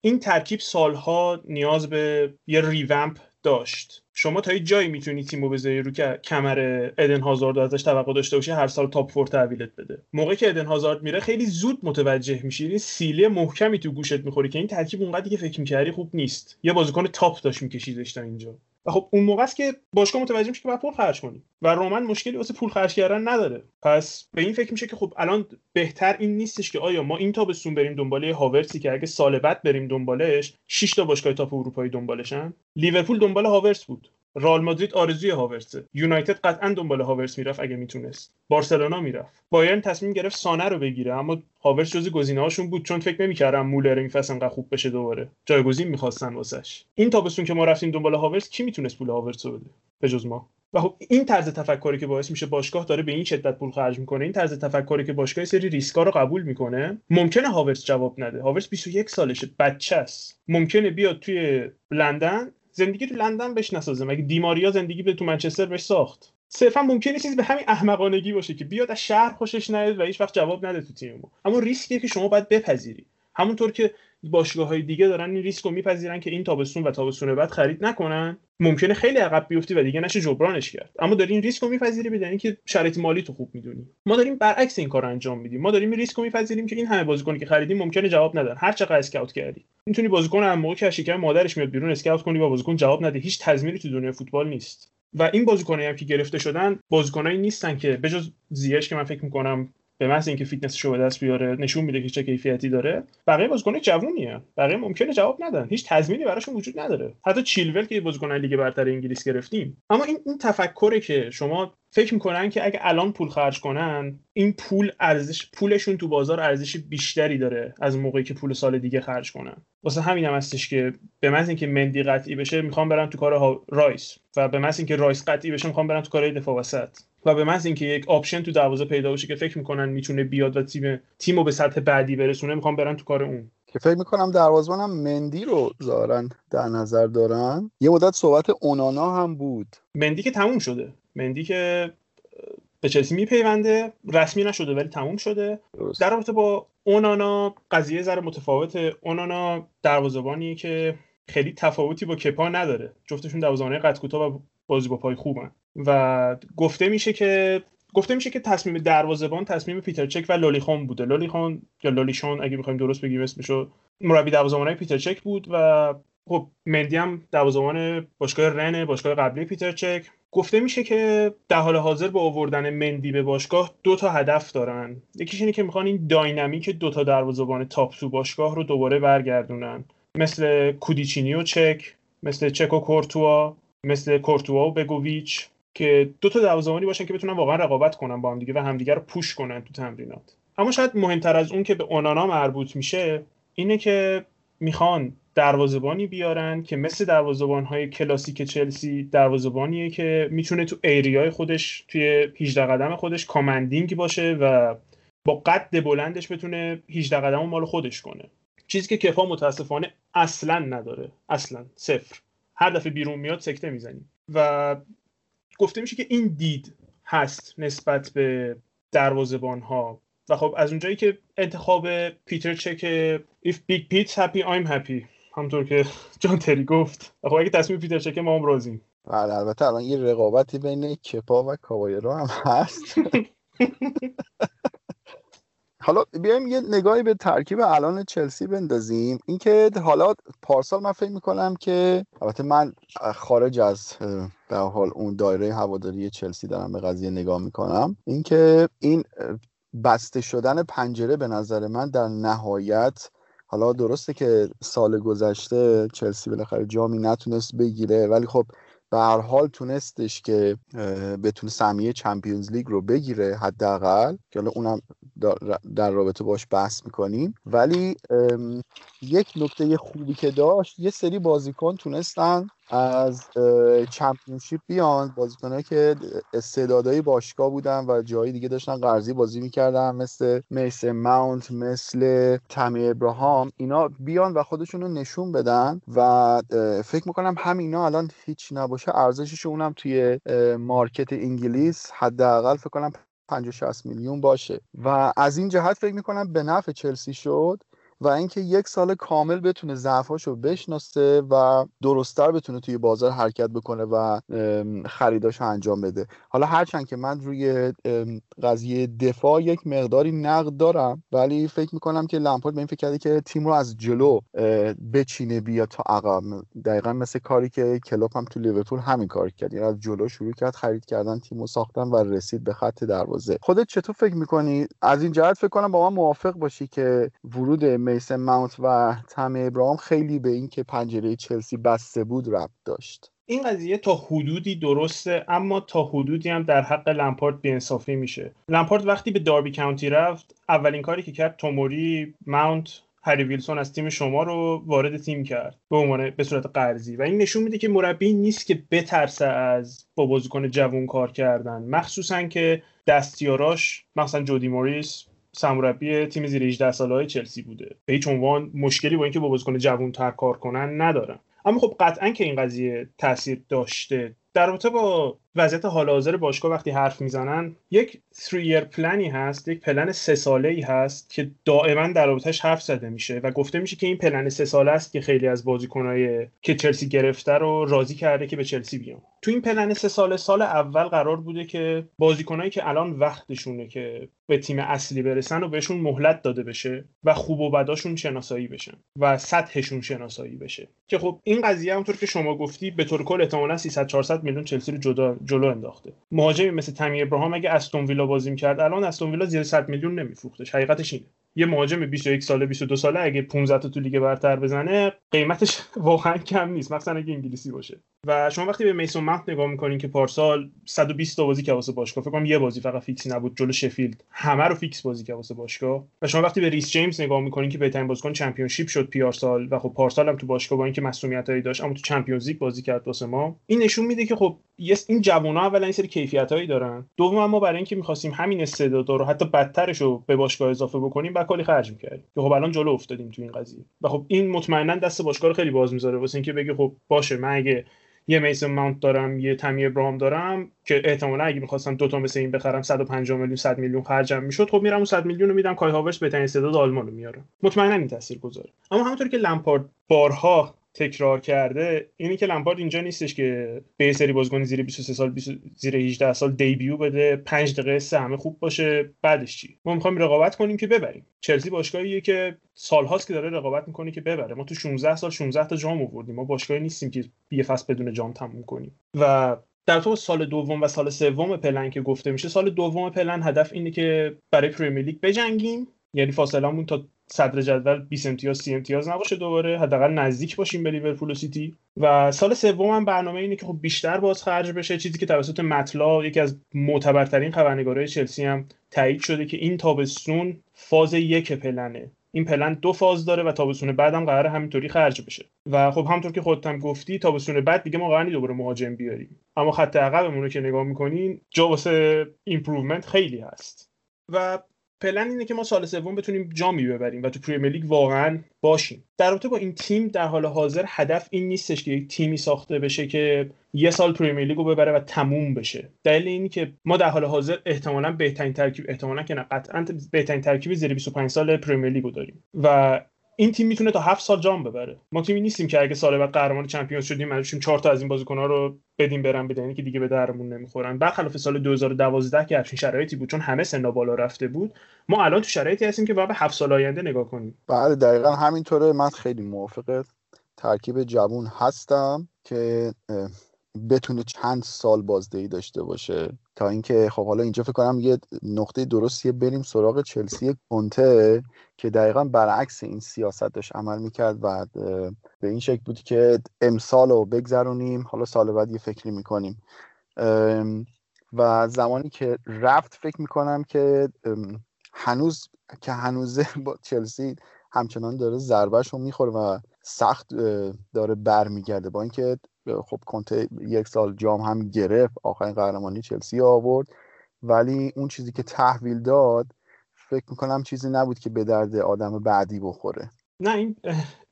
این ترکیب سالها نیاز به یه revamp داشت. شما تا یه جایی می‌تونی تیمو بذاری رو که کمر ادن هازارد ازش توقع داشته باشی هر سال top four تحویلت بده. موقعی که ادن هازارد میره خیلی زود متوجه میشی. این سیلی محکمی تو گوشت می‌خوری که این ترکیب اونقدری که فکر می‌کردی خوب نیست. یه بازیکن top داشت میکشیدش تا اینجا. و خب اون موقع است که باشگاه متوجه میشه که باید پول خرج کنی و رومن مشکلی واسه پول خرج کردن نداره. پس به این فکر میشه که خب الان بهتر این نیستش که آیا ما این تابستون بریم دنبال هاورتسی که اگه سال بعد بریم دنبالش 6 تا باشگاه top اروپایی دنبالشن. لیورپول دنبال هاورتس بود. رئال مادرید آرزوی هاورتسه یونایتد قطعا دنبال هاورتس می‌رفت اگه می‌تونست. بارسلونا می‌رفت. بایرن تصمیم گرفت سانه رو بگیره اما هاورتس جز گزینه هاشون بود. چون فکر نمی‌کردن مولر این فصل انقدر خوب بشه دوباره. جایگزین می‌خواستن واسش. این تابستون که ما رفتیم دنبال هاورتس کی می‌تونست پول هاورتس رو بده؟ به جز ما. و خب این طرز تفکری که باعث میشه باشگاه داره به این شدت پول خرج می‌کنه این طرز تفکری که باشگاه سری ریسکا رو قبول می‌کنه ممکنه هاورتز جواب نده. هاورتز 21 سالشه بچه است. ممکنه بیاد توی لندن زندگی تو لندن بهش نسازه. مگه دی‌ماریا زندگی به تو منچستر بهش ساخت؟ صرفا ممکنه چیزی به همین احمقانگی باشه که بیاد از شهر خوشش نیاد و هیچ وقت جواب نده تو تیم ما اما ریسکیه که شما باید بپذیری. همونطور که باشگاه های دیگه دارن این ریسک رو میپذیرن که این تابستون و تابستون بعد خرید نکنن. ممکنه خیلی عقب بیفتی و دیگه نشه جبرانش کرد. اما داری این ریسک رو میپذیری بدن که شرایط مالی تو خوب می‌دونی. ما داریم برعکس این کار انجام میدیم. ما داریم این ریسک رو میپذیریم که این همه بازیکنی که خریدیم ممکنه جواب ندن. هر چقدر scout کردی. می‌تونی بازیکن هم موقع که شکم مادرش میاد بیرون scout کنی و بازیکن جواب نده. هیچ تضمینی تو دنیای فوتبال نیست. و این بازیکنایی هم که گرفته شدن بازیکنایی نیستن که بجز زیاش که من فکر می‌کنم به محض اینکه فیتنسش رو به دست بیاره نشون میده که چه کیفیتی داره بقیه بازیکن جوونیه. بقیه ممکنه جواب ندن. هیچ تضمینی براشون وجود نداره. حتی چیلول که بازیکن لیگ برتر انگلیس گرفتیم. اما این این تفکره که شما فکر می‌کنن که اگه الان پول خرج کنن این پول ارزش پولشون تو بازار ارزش بیشتری داره از موقعی که پول سال دیگه خرج کنن واسه همین هم هستش که به محض اینکه مندی قطعی بشه می‌خوام برم تو کار. رایس و به محض اینکه رایس قطعی بشه می‌خوام برم تو کار دفاع وسط و به محض اینکه یک option تو دروازه پیدا بشه که فکر می‌کنن می‌تونه بیاد و تیم تیمو به سطح بعدی برسونه می‌خوام برن تو کار اون که فکر می‌کنم دروازه‌بانم مندی رو ظاهرا در نظر دارن. یه مدت صحبت اونانا هم بود. مندی که تموم شده. مندی که به چلسی میپیونده. رسمی نشده ولی تموم شده. درست. در رابطه با اونانا قضیه ذره متفاوته اونانا دروازه‌بانیه که خیلی تفاوتی با کپا نداره. جفتشون دروازه‌بانای قد کوتاه و بازی با پای خوبن. و گفته میشه که گفته میشه که تصمیم دروازه‌بان تصمیم پیتر چک و لولیخون بوده. لولیخون یا لولیشون اگه بخوایم درست بگیم اسمشو مربی دروازه‌بانای پیتر چک بود و خب مندی هم دروازه‌بان باشگاه رن باشگاه قبلی پیتر چک. گفته میشه که در حال حاضر با آوردن مندی به باشگاه دو تا هدف دارن. یکیش اینه که می‌خوان این داینامیک دو تا دروازه‌بان تاپ تو باشگاه رو دوباره برگردونن. مثل کودیچینی و چک مثل چک و کورتوا مثل کورتوا و بگوویچ. که دو تا دروازه‌بانی باشن که بتونن واقعا رقابت کنن با هم دیگه و همدیگه رو پوش کنن تو تمرینات. اما شاید مهمتر از اون که به اونانا مربوط میشه اینه که می‌خوان دروازه‌بانی بیارن که مثل دروازه‌بان‌های کلاسیک چلسی دروازه‌بانیه که می‌تونه تو ایریای خودش توی 18 قدم خودش کامندینگ باشه و با قد بلندش بتونه 18 قدم مال خودش کنه. چیزی که کفا متاسفانه اصلا نداره. اصلا. صفر. هر دفعه بیرون میاد سکته می‌زنیم. و گفته میشه که این دید هست نسبت به دروازه‌بان ها و خب از اونجایی که انتخاب پیتر چک if big Pete's happy I'm happy. همونطور که جان تری گفت. خب اگه تصمیم پیتر چکه ما هم راضیم. بله البته الان یه رقابتی بین کپا و کابایرو هم هست. حالا بیایم یه نگاهی به ترکیب الان چلسی بندازیم. اینکه حالا پارسال من فکر می‌کنم که البته من خارج از به حال اون دایره هواداری چلسی دارم به قضیه نگاه می‌کنم. اینکه این بسته شدن پنجره به نظر من در نهایت حالا درسته که سال گذشته چلسی بالاخره جامی نتونست بگیره ولی خب به هر حال تونستش که بتونه سهمیه چمپیونز لیگ رو بگیره حداقل که حالا اونم در رابطه باش بحث می‌کنیم. ولی یک نکته خوبی که داشت یه سری بازیکن تونستن از چمپیونشیپ بیان بازیکنایی که استعدادهای باشگاه بودن و جایی دیگه داشتن قرضی بازی می‌کردن مثل میسن ماونت مثل تمی ابراهام اینا بیان و خودشون رو نشون بدن و فکر می‌کنم همینا الان هیچ نباشه ارزشش اونم توی مارکت انگلیس حداقل فکر کنم 50 60 میلیون باشه. و از این جهت فکر می‌کنم به نفع چلسی شد. و اینکه یک سال کامل بتونه ضعفاشو بشناسه و درستتر بتونه توی بازار حرکت بکنه و خریداشو انجام بده. حالا هرچند که من روی قضیه دفاع یک مقداری نقد دارم ولی فکر می‌کنم که لمپارد به این فکر کرده که تیم رو از جلو بچینه بیا تا عقب. دقیقا مثل کاری که کلوب هم تو لیورپول همین کار کرد. یعنی از جلو شروع کرد خرید کردن تیم رو ساختن و رسید به خط دروازه. خودت چطور فکر می‌کنی؟ از این جهت فکر کنم با من موافق باشی که ورود میسن ماونت و تم ابراهام خیلی به اینکه پنجره چلسی بسته بود ربط داشت. این قضیه تا حدودی درسته اما تا حدودی هم در حق لمپارد بیانصافی میشه. لمپارد وقتی به داربی کاونتی رفت اولین کاری که کرد توموری ماونت هری ویلسون از تیم شما رو وارد تیم کرد به عنوان به صورت قرضی. و این نشون میده که مربی نیست که بترسه از با بازیکن جوون کار کردن. مخصوصا که دستیاراش مثلا جودی موریس سرمربی تیم زیر 18 ساله های چلسی بوده. به هیچ عنوان مشکلی با اینکه با بازیکن جوون تر کار کنن ندارن. اما خب قطعا که این قضیه تاثیر داشته. در رابطه با وضعیت حال حاضر باشگاه وقتی حرف می‌زنن یک 3 year پلنی هست یک پلن سه ساله ای هست که دائما در رابطهش حرف زده میشه و گفته میشه که این پلن سه ساله است که خیلی از بازیکنهای که چلسی گرفته رو راضی کرده که به چلسی بیان. تو این پلن سه ساله سال اول قرار بوده که بازیکنایی که الان وقتشونه که به تیم اصلی برسن و بهشون مهلت داده بشه و خوب و بداشون شناسایی بشن و سطحشون شناسایی بشه. که خب این قضیه همونطور که شما گفتی به طور کل احتمالاً 300 400 میلیون چلسی رو جدا جلو انداخته. مهاجمی مثل تمی ابراهام اگه استون ویلا بازی کرد الان استون ویلا زیر 100 میلیون نمیفروختش. حقیقتش اینه. یه مهاجم 21 ساله 22 ساله اگه 15 تا تو لیگ برتر بزنه قیمتش واقعا کم نیست. مثلا اگه انگلیسی باشه. و شما وقتی به میسون ماونت نگاه می‌کنین که پارسال 120 تا بازی که واسه باشگاه فکر کنم یه بازی فقط فیکسی نبود جلو شفیلد. همه رو فیکس بازی که واسه باشگاه. و شما وقتی به ریس جیمز نگاه می‌کنین که بهترین بازیکن چمپیونشیپ شد پیارسال و خب پارسال هم تو باشگاه با اینکه مصدومیتایی داشت اما تو چمپیونز لیگ بازی کرد واسه ما. این نشون میده که خب این جوونا اولا این سری کیفیتایی دارن. دوم ما برای اینکه می‌خواستیم همین استعدادا رو حتی بدترش رو به باشگاه اضافه بکنیم بعد کلی خرج می‌کردیم. که خب الان جلو افتادیم تو این قضیه. و خب این مطمئنا دست باشگاه خیلی باز می‌ذاره. واسه اینکه بگه خب باشه من اگه یه میسن ماونت دارم یه تمی ابراهام دارم که احتمالا اگه می‌خواستم دو تا مثل این بخرم 150 میلیون 100 میلیون خرجم می‌شد خب میرم اون 100 میلیون رو میدم. کای هاورس بهترین استعداد آلمان رو میارم مطمئنا این تاثیر گذاره اما همونطور که لمپارد بارها تکرار کرده اینی که لمپارد اینجا نیستش که به سری بازیکن زیر 23 سال 20 زیر 18 سال دیبیو بده 5 دقیقه سه همه خوب باشه بعدش چی؟ ما می‌خوایم رقابت کنیم که ببریم. چلسی باشگاهیه که سالهاست که داره رقابت می‌کنه که ببره. ما تو 16 سال 16 تا جام آوردیم. ما باشگاهی نیستیم که یه فصل بدون جام تموم کنیم. و در تو سال دوم و سال سوم پلن که گفته میشه سال دوم پلن هدف اینه که برای پرمیر لیگ بجنگیم. یعنی فاصلمون تا صدر جدول 20 امتیاز 30 امتیاز نباشه دوباره. حداقل نزدیک باشیم به لیورپول و سیتی. و سال سوم هم برنامه اینه که خب بیشتر باز خرج بشه. چیزی که توسط مت لا یکی از معتبرترین خبرنگارهای چلسی هم تایید شده که این تابستون فاز یک پلنه. این پلن دو فاز داره و تابستون بعدم قرار همینطوری خرج بشه. و خب همونطور که خودت هم گفتی تابستون بعد دیگه ما قرار دوباره مهاجم بیاریم. اما خط عقبمون رو که نگاه می‌کنین جا واسه improvement خیلی هست. و پلن اینه که ما سال سوم بتونیم جامی ببریم و تو پریمیر لیگ واقعا باشیم. در رابطه با این تیم در حال حاضر هدف این نیستش که یک تیمی ساخته بشه که یه سال پریمیر لیگ رو ببره و تموم بشه. دلیل اینی که ما در حال حاضر احتمالا بهترین ترکیب احتمالا که نه قطعا بهترین ترکیب زیر 25 سال پریمیر لیگ رو داریم. و این تیم می‌تونه تا هفت سال جام ببره. ما تیمی نیستیم که اگه سال بعد قهرمان چمپیونز شدیم مجبوریم چهار تا از این بازیکن‌ها رو بدیم برن بدن که دیگه به دردمون نمی‌خورن. برخلاف سال 2012 که همچین شرایطی بود چون همه سنا بالا رفته بود ما الان تو شرایطی هستیم که باید به هفت سال آینده نگاه کنیم. بله دقیقا همینطوره. من خیلی موافق ترکیب جوون هستم که بتونه چند سال بازدهی داشته باشه تا اینکه خب حالا اینجا فکر کنم یه نقطه درستیه بریم سراغ چلسی کنته که دقیقا برعکس این سیاست داشت عمل می‌کرد و به این شکل بود که امسال رو بگذرونیم حالا سال بعد یه فکری می‌کنیم. و زمانی که رفت فکر می‌کنم که هنوز که هنوزه با چلسی همچنان داره ضربهش رو می‌خوره و سخت داره برمیگرده. با اینکه خب کنته یک سال جام هم گرفت آخرین قهرمانی چلسی آورد. ولی اون چیزی که تحویل داد فکر می‌کنم چیزی نبود که به درد آدم بعدی بخوره. نه این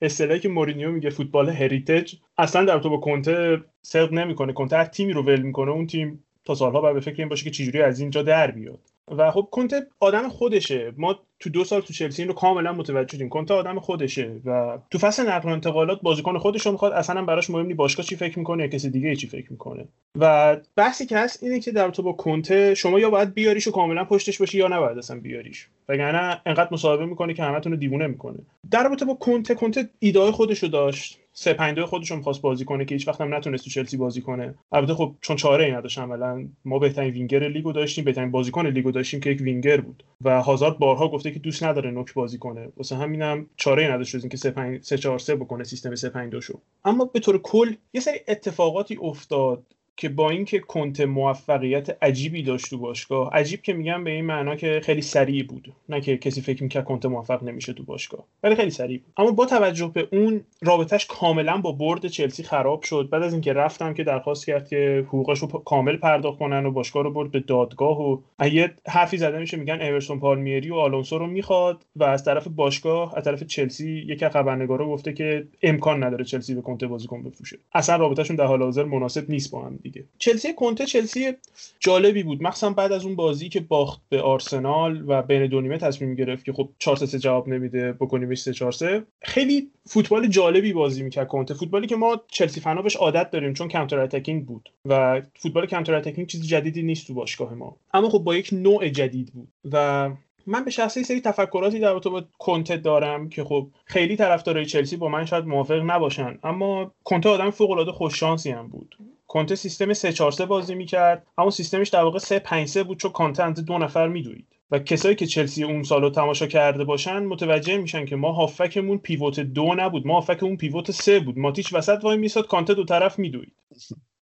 اصطلاحی که مورینیو میگه فوتبال هریتج اصلا در تو با کنته صدق نمی‌کنه. کنته هر تیمی رو ول می‌کنه اون تیم تا سالها بعد به فکر این باشه که چجوری از اینجا در بیاد. و خب کنته آدم خودشه. ما تو دو سال تو چلسی رو کاملا متوجه شدیم. کنته آدم خودشه و تو فصل نقل و انتقالات بازیکن خودش رو می‌خواد. اصلا براش مهم نیست. باشگاه چی فکر می‌کنه؟ یا کسی دیگه چی فکر می‌کنه؟ و بحثی که هست اینه که در تو با کنته شما یا باید بیاریش و کاملا پشتش باشی یا نباید اصلا بیاریش. وگرنه انقدر مصاحبه می‌کنه که همتون رو دیوونه می‌کنه. در رابطه با کنته کنته ایده خودش رو داشت. سه 5 خودش رو می‌خواست بازی کنه که هیچ وقت هم نتونست تو چلسی بازی کنه. البته خب چون چاره ای نداشت عملا ما بهترین وینگر لیگو داشتیم بهترین بازیکن لیگو داشتیم که یک وینگر بود. و هازارد بارها گفته که دوست نداره نوک بازی کنه. واسه همینم چاره ای نداشت اینکه 3 5 3 4 3 بکنه سیستم 3 5 2 شو اما به طور کل یه سری اتفاقاتی افتاد که با اینکه کنت موفقیت عجیبی داشت تو باشگاه عجیب که میگم به این معنا که خیلی سریع بود. نه که کسی فکر می‌کرد کنت موفق نمیشه تو باشگاه ولی خیلی سریع بود. اما با توجه به اون رابطش کاملا با برد چلسی خراب شد. بعد از اینکه رفتم که درخواست کرد که حقوقش رو کامل پرداخت کنن و باشگاه رو برد به دادگاه و یه حرفی زده میشه میگن اورسون پالمیری و آلونسو رو می‌خواد و از طرف باشگاه از طرف چلسی یکی از خبرنگارا گفته که امکان نداره چلسی به کنته بازیکن بفروشه. اصلا رابطهشون در حال حاضر مناسب نیست با هم دیگه. چلسی کنته چلسی جالبی بود. مخصوصا بعد از اون بازی که باخت به آرسنال و بین دو نیمه تصمیم گرفت که خب 4 3 جواب نمیده بکنیمش 3 4 3 خیلی فوتبال جالبی بازی می‌کرد کنته. فوتبالی که ما چلسی فنا بهش عادت داریم چون counter attacking بود و فوتبال counter attacking چیز جدیدی نیست تو باشگاه ما. اما خب با یک نوع جدید بود و من به شخصه یه سری تفکراتی در رابطه با کنته دارم که خب خیلی طرفدارای چلسی با من شاید موافق نباشن. اما کنته آدم فوق العاده خوش شانسی هم بود. کنته سیستم 3 4 3 بازی می‌کرد. اما سیستمش در واقع 3 5 3 بود چون کانته دو نفر میدوید و کسایی که چلسی اون سالو تماشا کرده باشن متوجه میشن که ما هافکمون پیوت دو نبود ما هافکمون پیوت سه بود. ماتیچ وسط وای میساد کانته دو طرف میدوید.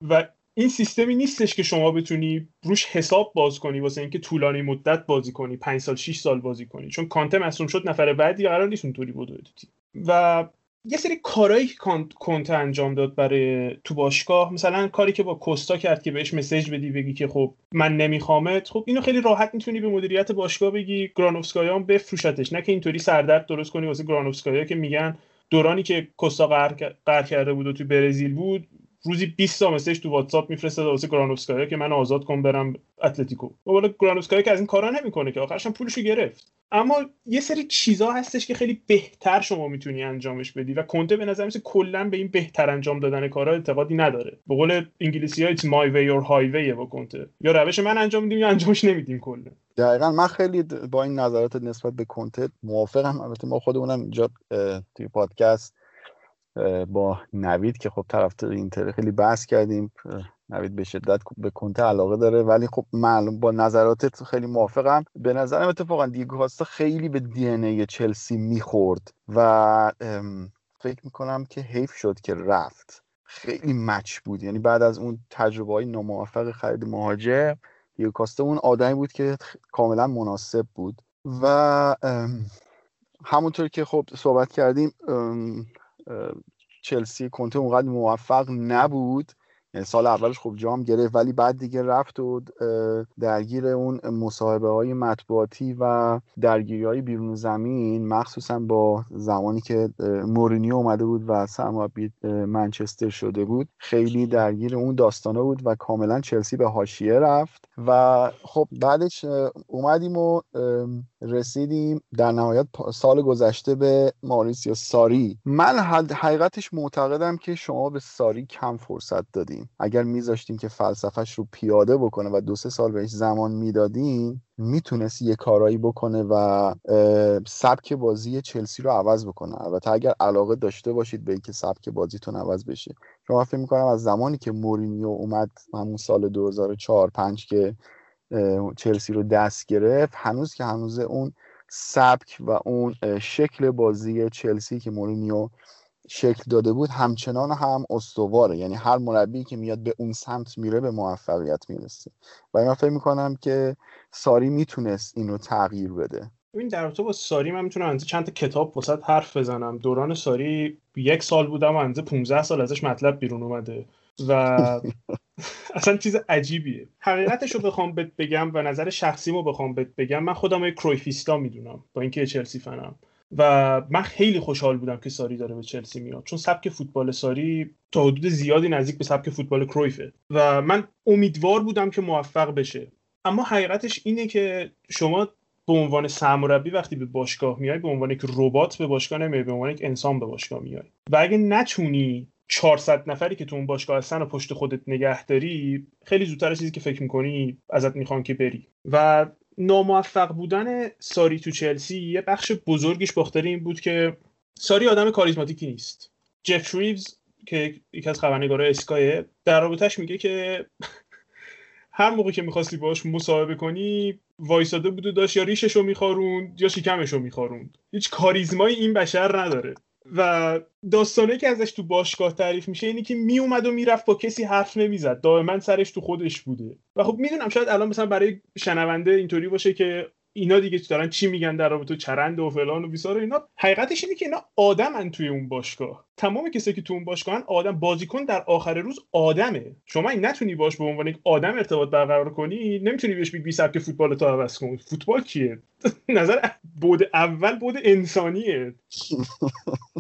و این سیستمی نیستش که شما بتونی روش حساب باز کنی واسه اینکه طولانی مدت بازی کنی 5 سال 6 سال بازی کنی. چون کانته مصوم شد نفر بعدی قرار نیست اونطوری بود. و یه سری کارهایی که کنته انجام داد برای تو باشگاه مثلا کاری که با کوستا کرد که بهش مسیج بدی بگی که خب من نمیخوامت. خب اینو خیلی راحت می‌تونی به مدیریت باشگاه بگی گرانوفسکایا هم بفروشتش. نه که اینطوری سردرد درست کنی واسه گرانوفسکایا که میگن دورانی که کوستا قهر کرده بود و تو برزیل بود روزی 20 تا مسیج تو واتساپ میفرسته واسه گرانوفسکایا که من آزاد کن برم اتلتیکو. والا گرانوفسکایا که از این کارا نمی‌کنه که آخرش هم پولشو گرفت. اما یه سری چیزا هستش که خیلی بهتر شما می‌تونی انجامش بدی و کنته به نظر میسه کلا به این بهتر انجام دادن کارا اعتقادی نداره. به قول انگلیسی ها it's my way or highway با کنته. یا روش من انجام میدیم یا انجامش نمیدیم کلا. دقیقا. من خیلی با این نظرات نسبت به کنته موافقم. البته ما خودمونم اینجا توی پادکست با نوید که خب طرفدار اینتر خیلی بحث کردیم نوید به شدت به کنته علاقه داره ولی خب معلوم با نظراتت خیلی موافقم. به نظرم اتفاقا دیگو کاستا خیلی به دی ای چلسی می‌خورد و فکر می‌کنم که حیف شد که رفت. خیلی مچ بود. یعنی بعد از اون تجربه های ناموفق خرید مهاجم دیگو کاستا اون آدمی بود که کاملا مناسب بود. و همونطور که خب صحبت کردیم چلسی کنته اونقدر موفق نبود. سال اولش خب جام گرفت ولی بعد دیگه رفت و درگیر اون مصاحبه های مطبوعاتی و درگیری های بیرون زمین مخصوصا با زمانی که مورینیو اومده بود و سرمربی منچستر شده بود خیلی درگیر اون داستانه بود و کاملا چلسی به حاشیه رفت و خب بعدش اومدیم و رسیدیم در نهایت سال گذشته به ماریسیو ساری. من حقیقتش معتقدم که شما به ساری کم فرصت دادیم اگر میذاشتیم که فلسفهش رو پیاده بکنه و دو سه سال بهش زمان می‌دادیم می‌تونست یه کارایی بکنه و سبک بازی چلسی رو عوض بکنه. البته اگر علاقه داشته باشید به اینکه سبک بازیتون عوض بشه. شما فکر می‌کنم از زمانی که مورینیو اومد همون سال 2004 5 که چلسی رو دست گرفت هنوز که هنوز اون سبک و اون شکل بازی چلسی که مورینیو شکل داده بود همچنان هم استواره. یعنی هر مربی که میاد به اون سمت میره به موفقیت می‌رسه. و من فکر می‌کنم که ساری می‌تونست اینو تغییر بده. این در رابطه با ساری من می‌تونم چند تا کتاب وسط حرف بزنم. دوران ساری یک سال بودم و انزه 15 سال ازش مطلب بیرون اومده. و اصلا چیز عجیبیه. حقیقتش رو بخوام بگم و نظر شخصیمو بخوام بگم. من خودم یه کرویفیستا می‌دونم. با اینکه چلسی فنم. و من خیلی خوشحال بودم که ساری داره به چلسی میاد. چون سبک فوتبال ساری تا حدود زیادی نزدیک به سبک فوتبال کرویفه. و من امیدوار بودم که موفق بشه. اما حقیقتش اینه که شما به عنوان سرمربی وقتی به باشگاه میای به عنوان یک ربات به باشگاه نمیای به عنوان یک انسان به باشگاه میای. و اگه نتونی 400 نفری که تو اون باشگاه هستن و پشت خودت نگه داری خیلی زودتر از چیزی که فکر می‌کنی ازت می‌خوان که بری. و ناموفق بودن ساری تو چلسی یه بخش بزرگیش باختر این بود که ساری آدم کاریزماتیکی نیست. جف ریوز که یکی از خبرنگارای اسکای در رابطهش میگه که هر موقع که می‌خواستی باش مصاحبه کنی وایساده بود و داشت یا ریششو میخاروند یا شکمشو میخاروند. هیچ کاریزمایی این بشر نداره. و داستانه که ازش تو باشگاه تعریف میشه اینی که میومد و می‌رفت با کسی حرف نمی‌زد. دائما سرش تو خودش بوده. و خب می‌دونم شاید الان مثلا برای شنونده اینطوری باشه که اینا دیگه دارن چی میگن در رابطه چرند و فلان و بیسار اینا. حقیقتش اینه که اینا آدمن توی اون باشگاه. تمام کسایی که تو اون باشگاهن آدم بازیکن در آخر روز آدمه. شما این نتونی باش به عنوان یک آدم ارتباط برقرار کنی نمی‌تونی بهش بگی سبک فوتبال تو عوض کن. فوتبال کیه؟ نظر بود اول بود انسانیه.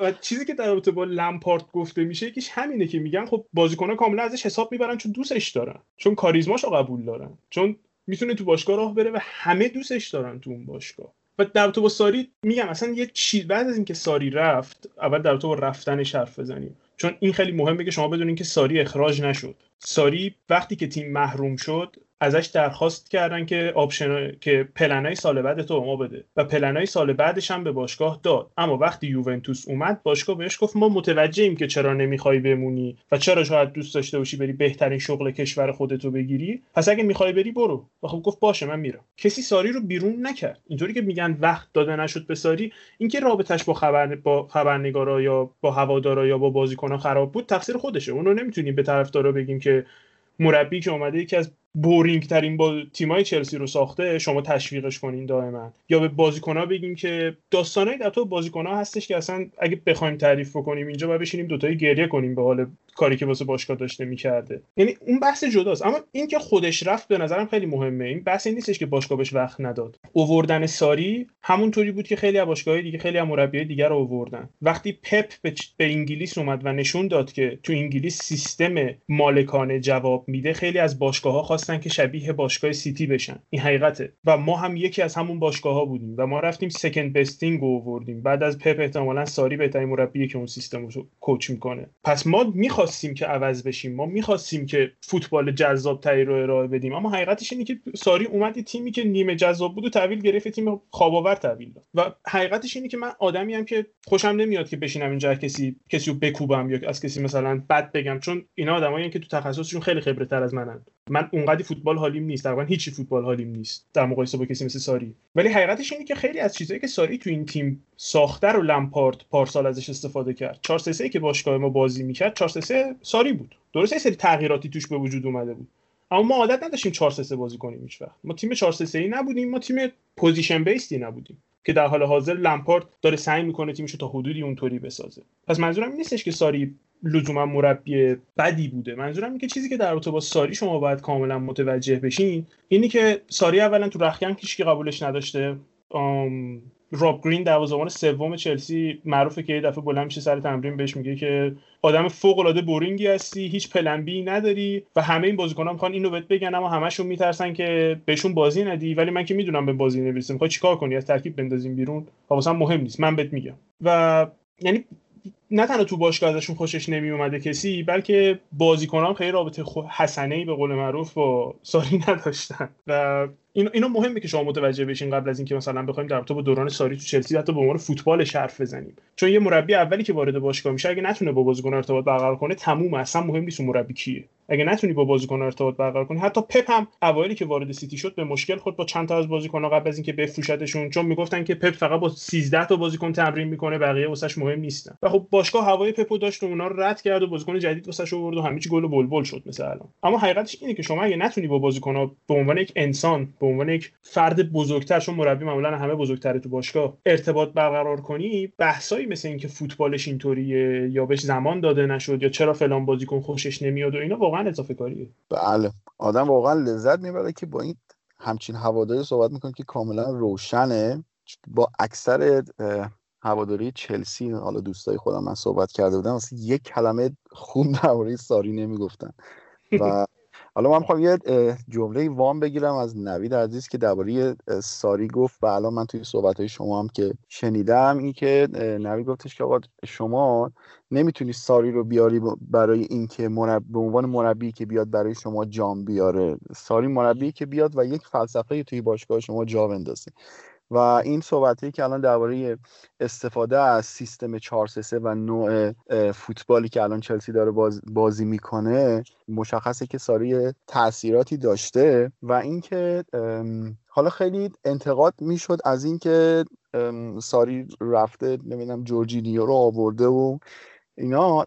و چیزی که در رابطه با لمپارد گفته میشه یکیش همینه که میگن خب بازیکن‌ها کاملا ازش حساب می‌برن چون دوستش دارن چون کاریزماشو قبول دارن چون می‌تونه تو باشگاه راه بره و همه دوستش دارن تو اون باشگاه. و در با ساری میگم اصلا یه چیز بعد از اینکه ساری رفت اول در با رفتنش حرف بزنیم. چون این خیلی مهمه که شما بدونین که ساری اخراج نشد. ساری وقتی که تیم محروم شد ازش درخواست کردن که option که پلنای سال بعد تو ما بده. و پلنای سال بعدش هم به باشگاه داد. اما وقتی یوونتوس اومد باشگاه بهش گفت ما متوجهیم که چرا نمی‌خوای بمونی و چرا شاید دوست داشته باشی بری بهترین شغل کشور خودتو بگیری. پس اگه می‌خوای بری برو. و خب گفت باشه من میرم. کسی ساری رو بیرون نکرد. اینطوری که میگن وقت داده نشد به ساری اینکه رابطش با خبر با خبرنگارا یا با هوادارا یا با بازیکنان خراب بود تقصیر خودشه. اون رو نمی‌تونیم به طرفدارا بگیم که مربی که اومده یکی از بورینگ ترین با تیمای چلسی رو ساخته شما تشویقش کنین دائما. یا به بازیکن‌ها بگیم که داستانای در تو بازیکن‌ها هستش که اصلا اگه بخوایم تعریف بکنیم اینجا باید بشینیم دوتایی گریه کنیم به حال کاری که واسه باشگاه داشته می‌کرده. یعنی اون بحث جداست. اما این که خودش رفت به نظرم خیلی مهمه. این بحث نیستش که باشگاه بهش وقت نداد. اووردن ساری همونطوری بود که خیلی از باشگاه‌های دیگه خیلی از مربیای دیگر رو اووردن. وقتی پپ به, انگلیس اومد و نشون داد که تو انگلیس سیستم مالکانه جواب میده خیلی از باشگاه‌ها خواستن که شبیه باشگاه سیتی بشن. این حقیقته. و ما هم یکی از همون باشگاه ها بودیم و ما رفتیم سکند بستینگ رو آوردیم. بعد از پپ احتمالا ساری بهترین مربی که اون سیستم رو کوچ می‌کنه. پس ما می‌خواستیم که عوض بشیم. ما می‌خواستیم که فوتبال جذاب تری رو ارائه بدیم. اما حقیقتش اینه که ساری اومد تیمی که نیمه جذاب بود و تحویل گرفت تیم خواب تحویل داد. و حقیقتش اینه که من آدمی هم که خوشم نمیاد که بشینم اینجا کسی کسی رو بکوبم یا از کسی مثلا بد بگم. چون اینا آدمایی که تو تخصصشون خیلی خبره تر از منن. من اونقدی فوتبال حالیم نیست. تقریبا هیچی فوتبال حالیم نیست. در مقایسه با کسی مثل ساری. ولی حقیقتش اینه که خیلی از چیزهایی که ساری تو این تیم ساخته رو لمپارد پارسال ازش استفاده کرد. 4 3 که باشگاه ما بازی می‌کرد 4 3 ساری بود. درسته سری تغییراتی توش به وجود اومده بود. اما ما عادت نداشتیم 4 3 بازی کنیم هیچ وقت. ما تیم 4 3 ای نبودیم ما تیم possession based ی نبودیم که در حال حاضر لمپارد داره سعی می‌کنه تیمشو تا حدودی اونطوری بسازه. پس منظورم این نیستش که ساری لزوما مربی بدی بوده. منظورم اینه که چیزی که در رابطه با ساری شما باید کاملا متوجه بشین اینی که ساری اولا تو رخکن هیشکی قبولش نداشته. راب گرین دروازه‌بان سوم چلسی معروفه که یه دفعه بلند میشه سر تمرین بهش میگه که آدم فوق العاده boring ی هستی هیچ plan B نداری و همه این بازیکنان می‌خوان اینو بهت بگن اما همشون میترسن که بهشون بازی ندی. ولی من که می‌دونم به بازی نمی‌رسه. می‌خوای چیکار کنی؟ از ترکیب بندازیم بیرون؟ واسم مهم نیست. من بهت میگم. و یعنی نه تنها تو باشگاه ازشون خوشش نمی اومده کسی بلکه بازیکنان خیلی رابطه حسنه ای به قول معروف با ساری نداشتن. و این اینو مهمه که شما متوجه بشین قبل از اینکه مثلا بخوایم در با دوران ساری تو چلسی حتی به عنوان فوتبال حرف بزنیم. چون یه مربی اولی که وارد باشگاه میشه اگه نتونه با بازیکن ارتباط برقرار کنه تموم اصلا مهم نیست مربی کیه. اگه نتونی با بازیکن ارتباط برقرار کنی. حتی پپ هم اوایلی که وارد سیتی شد به مشکل خورد با چند تا از بازیکن‌ها قبل از اینکه بفروشتشون چون می‌گفتن که پپ فقط با 13 تا بازیکن تمرین می‌کنه بقیه واسش مهم نیستن. و خب باشگاه هوای پپو داشت و اونا رو رد کرد و بازیکن جدید واسش آورد و همه چی گل و بلبل شد الان. اما حقیقتش اینه که شما اگه نتونی با بازیکن‌ها به عنوان یک انسان به عنوان یک فرد بزرگتر چون مربی معمولا همه بزرگتره تو باشگاه ارتباط برقرار کنی بحثایی مثل اینکه فوتبالش اینطوریه یا بهش زمان داده نشد یا چرا فلان بازیکن خوشش نمیاد و اینا واقعا اضافه کاریه. بله. آدم واقعا لذت می‌بره که با این همچین هواداری صحبت می‌کنه که کاملا روشنه. با اکثر هواداری چلسی حالا دوستای خودم من صحبت کرده بودم واسه یک کلمه خوب درباره ساری نمی‌گفتن. و حالا من می‌خوام یه جمله وام بگیرم از نوید عزیز که درباره ساری گفت و الان من توی صحبت های شما هم که شنیدم این که نوید گفتش که آقا شما نمی‌تونی ساری رو بیاری برای اینکه مرب... به عنوان مربی که بیاد برای شما جام بیاره. ساری مربی که بیاد و یک فلسفه توی باشگاه شما جا بندازه. و این صحبتی که الان درباره استفاده از سیستم 4 3 و نوع فوتبالی که الان چلسی داره بازی می‌کنه مشخصه که ساری تاثیراتی داشته و اینکه حالا خیلی انتقاد می‌شد از اینکه ساری رفته نمی‌دونم جورجینیو رو آورده و اینا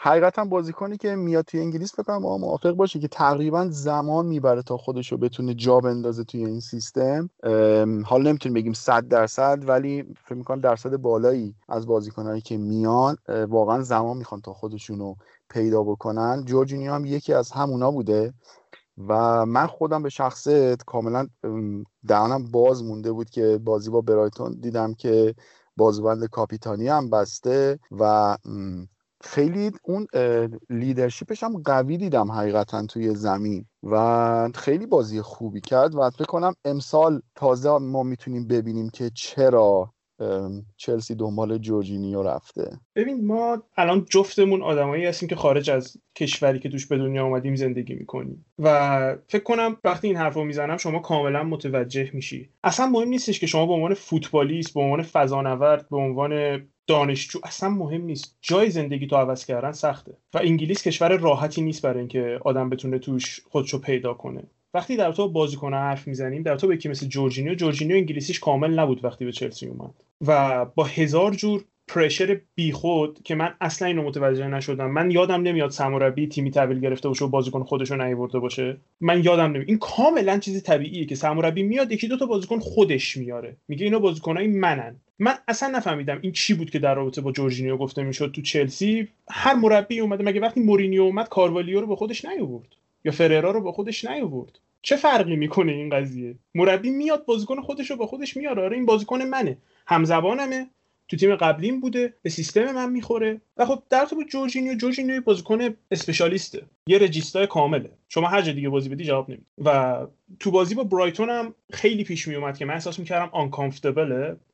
حقیقتا بازیکنی که میاد توی انگلیس بکنم با موافق باشه که تقریبا زمان می‌بره تا خودش رو بتونه جا بندازه توی این سیستم. حالا نمی‌تونیم بگیم صد درصد ولی فکر می‌کنم درصد بالایی از بازیکنهایی که میان واقعا زمان می‌خوان تا خودشون رو پیدا بکنن. جورجینیو هم یکی از همونا بوده و من خودم به شخصت کاملا دهانم باز مونده بود که بازی با برایتون دیدم که بازوبند کاپیتانی هم بسته و خیلی اون لیدرشیپش هم قوی دیدم حقیقتا توی زمین و خیلی بازی خوبی کرد و فکر کنم امسال تازه ما می‌تونیم ببینیم که چرا چلسی دنبال جورجینیو رفته. ببین ما الان جفتمون آدمایی هستیم که خارج از کشوری که توش به دنیا آمدیم زندگی می‌کنیم. و فکر کنم وقتی این حرف رو می‌زنم شما کاملا متوجه میشی. اصلا مهم نیستش که شما به عنوان فوتبالیست به عنوان فضانورد به عنوان دانشجو اصلا مهم نیست. جای زندگی تو عوض کردن سخته. و انگلیس کشور راحتی نیست برای اینکه آدم بتونه توش خودشو پیدا کنه. وقتی در تو بازیکن حرف می‌زنیم در تو به کی مثل جورجینیو؟ جورجینیو انگلیسیش کامل نبود وقتی به چلسی اومد. و با هزار جور پرشر بیخود که من اصلا اینو متوجه نشدم. من یادم نمیاد سموربی تیمی تحویل گرفته باشه و بازیکن خودش رو نیورده باشه. من یادم نمیاد. این کاملا چیزی طبیعیه که سموربی میاد یکی دو تا بازیکن خودش میاره. میگه اینا بازیکنای منن. من اصلا نفهمیدم این چی بود که در رابطه با جورجینیو گفته می‌شد تو چلسی. هر مربی اومده مگه وقتی مورینیو اومد کاروالیو رو به خودش نیاورد. یا فررا رو به خودش نیاورد. چه فرقی می‌کنه این قضیه؟ مربی میاد بازیکن خودش رو با خودش میاره. آره این بازیکن منه. همزبانمه. تو تیم قبلیم بوده. به سیستم من می‌خوره. و خب در تو جورجینیو جورجینیو بازیکن specialist ه یه regista ی کامله. شما هر جا دیگه بازی بدی جواب نمیده. و تو بازی با برایتون هم خیلی پیش میومد که من احساس می‌کردم آن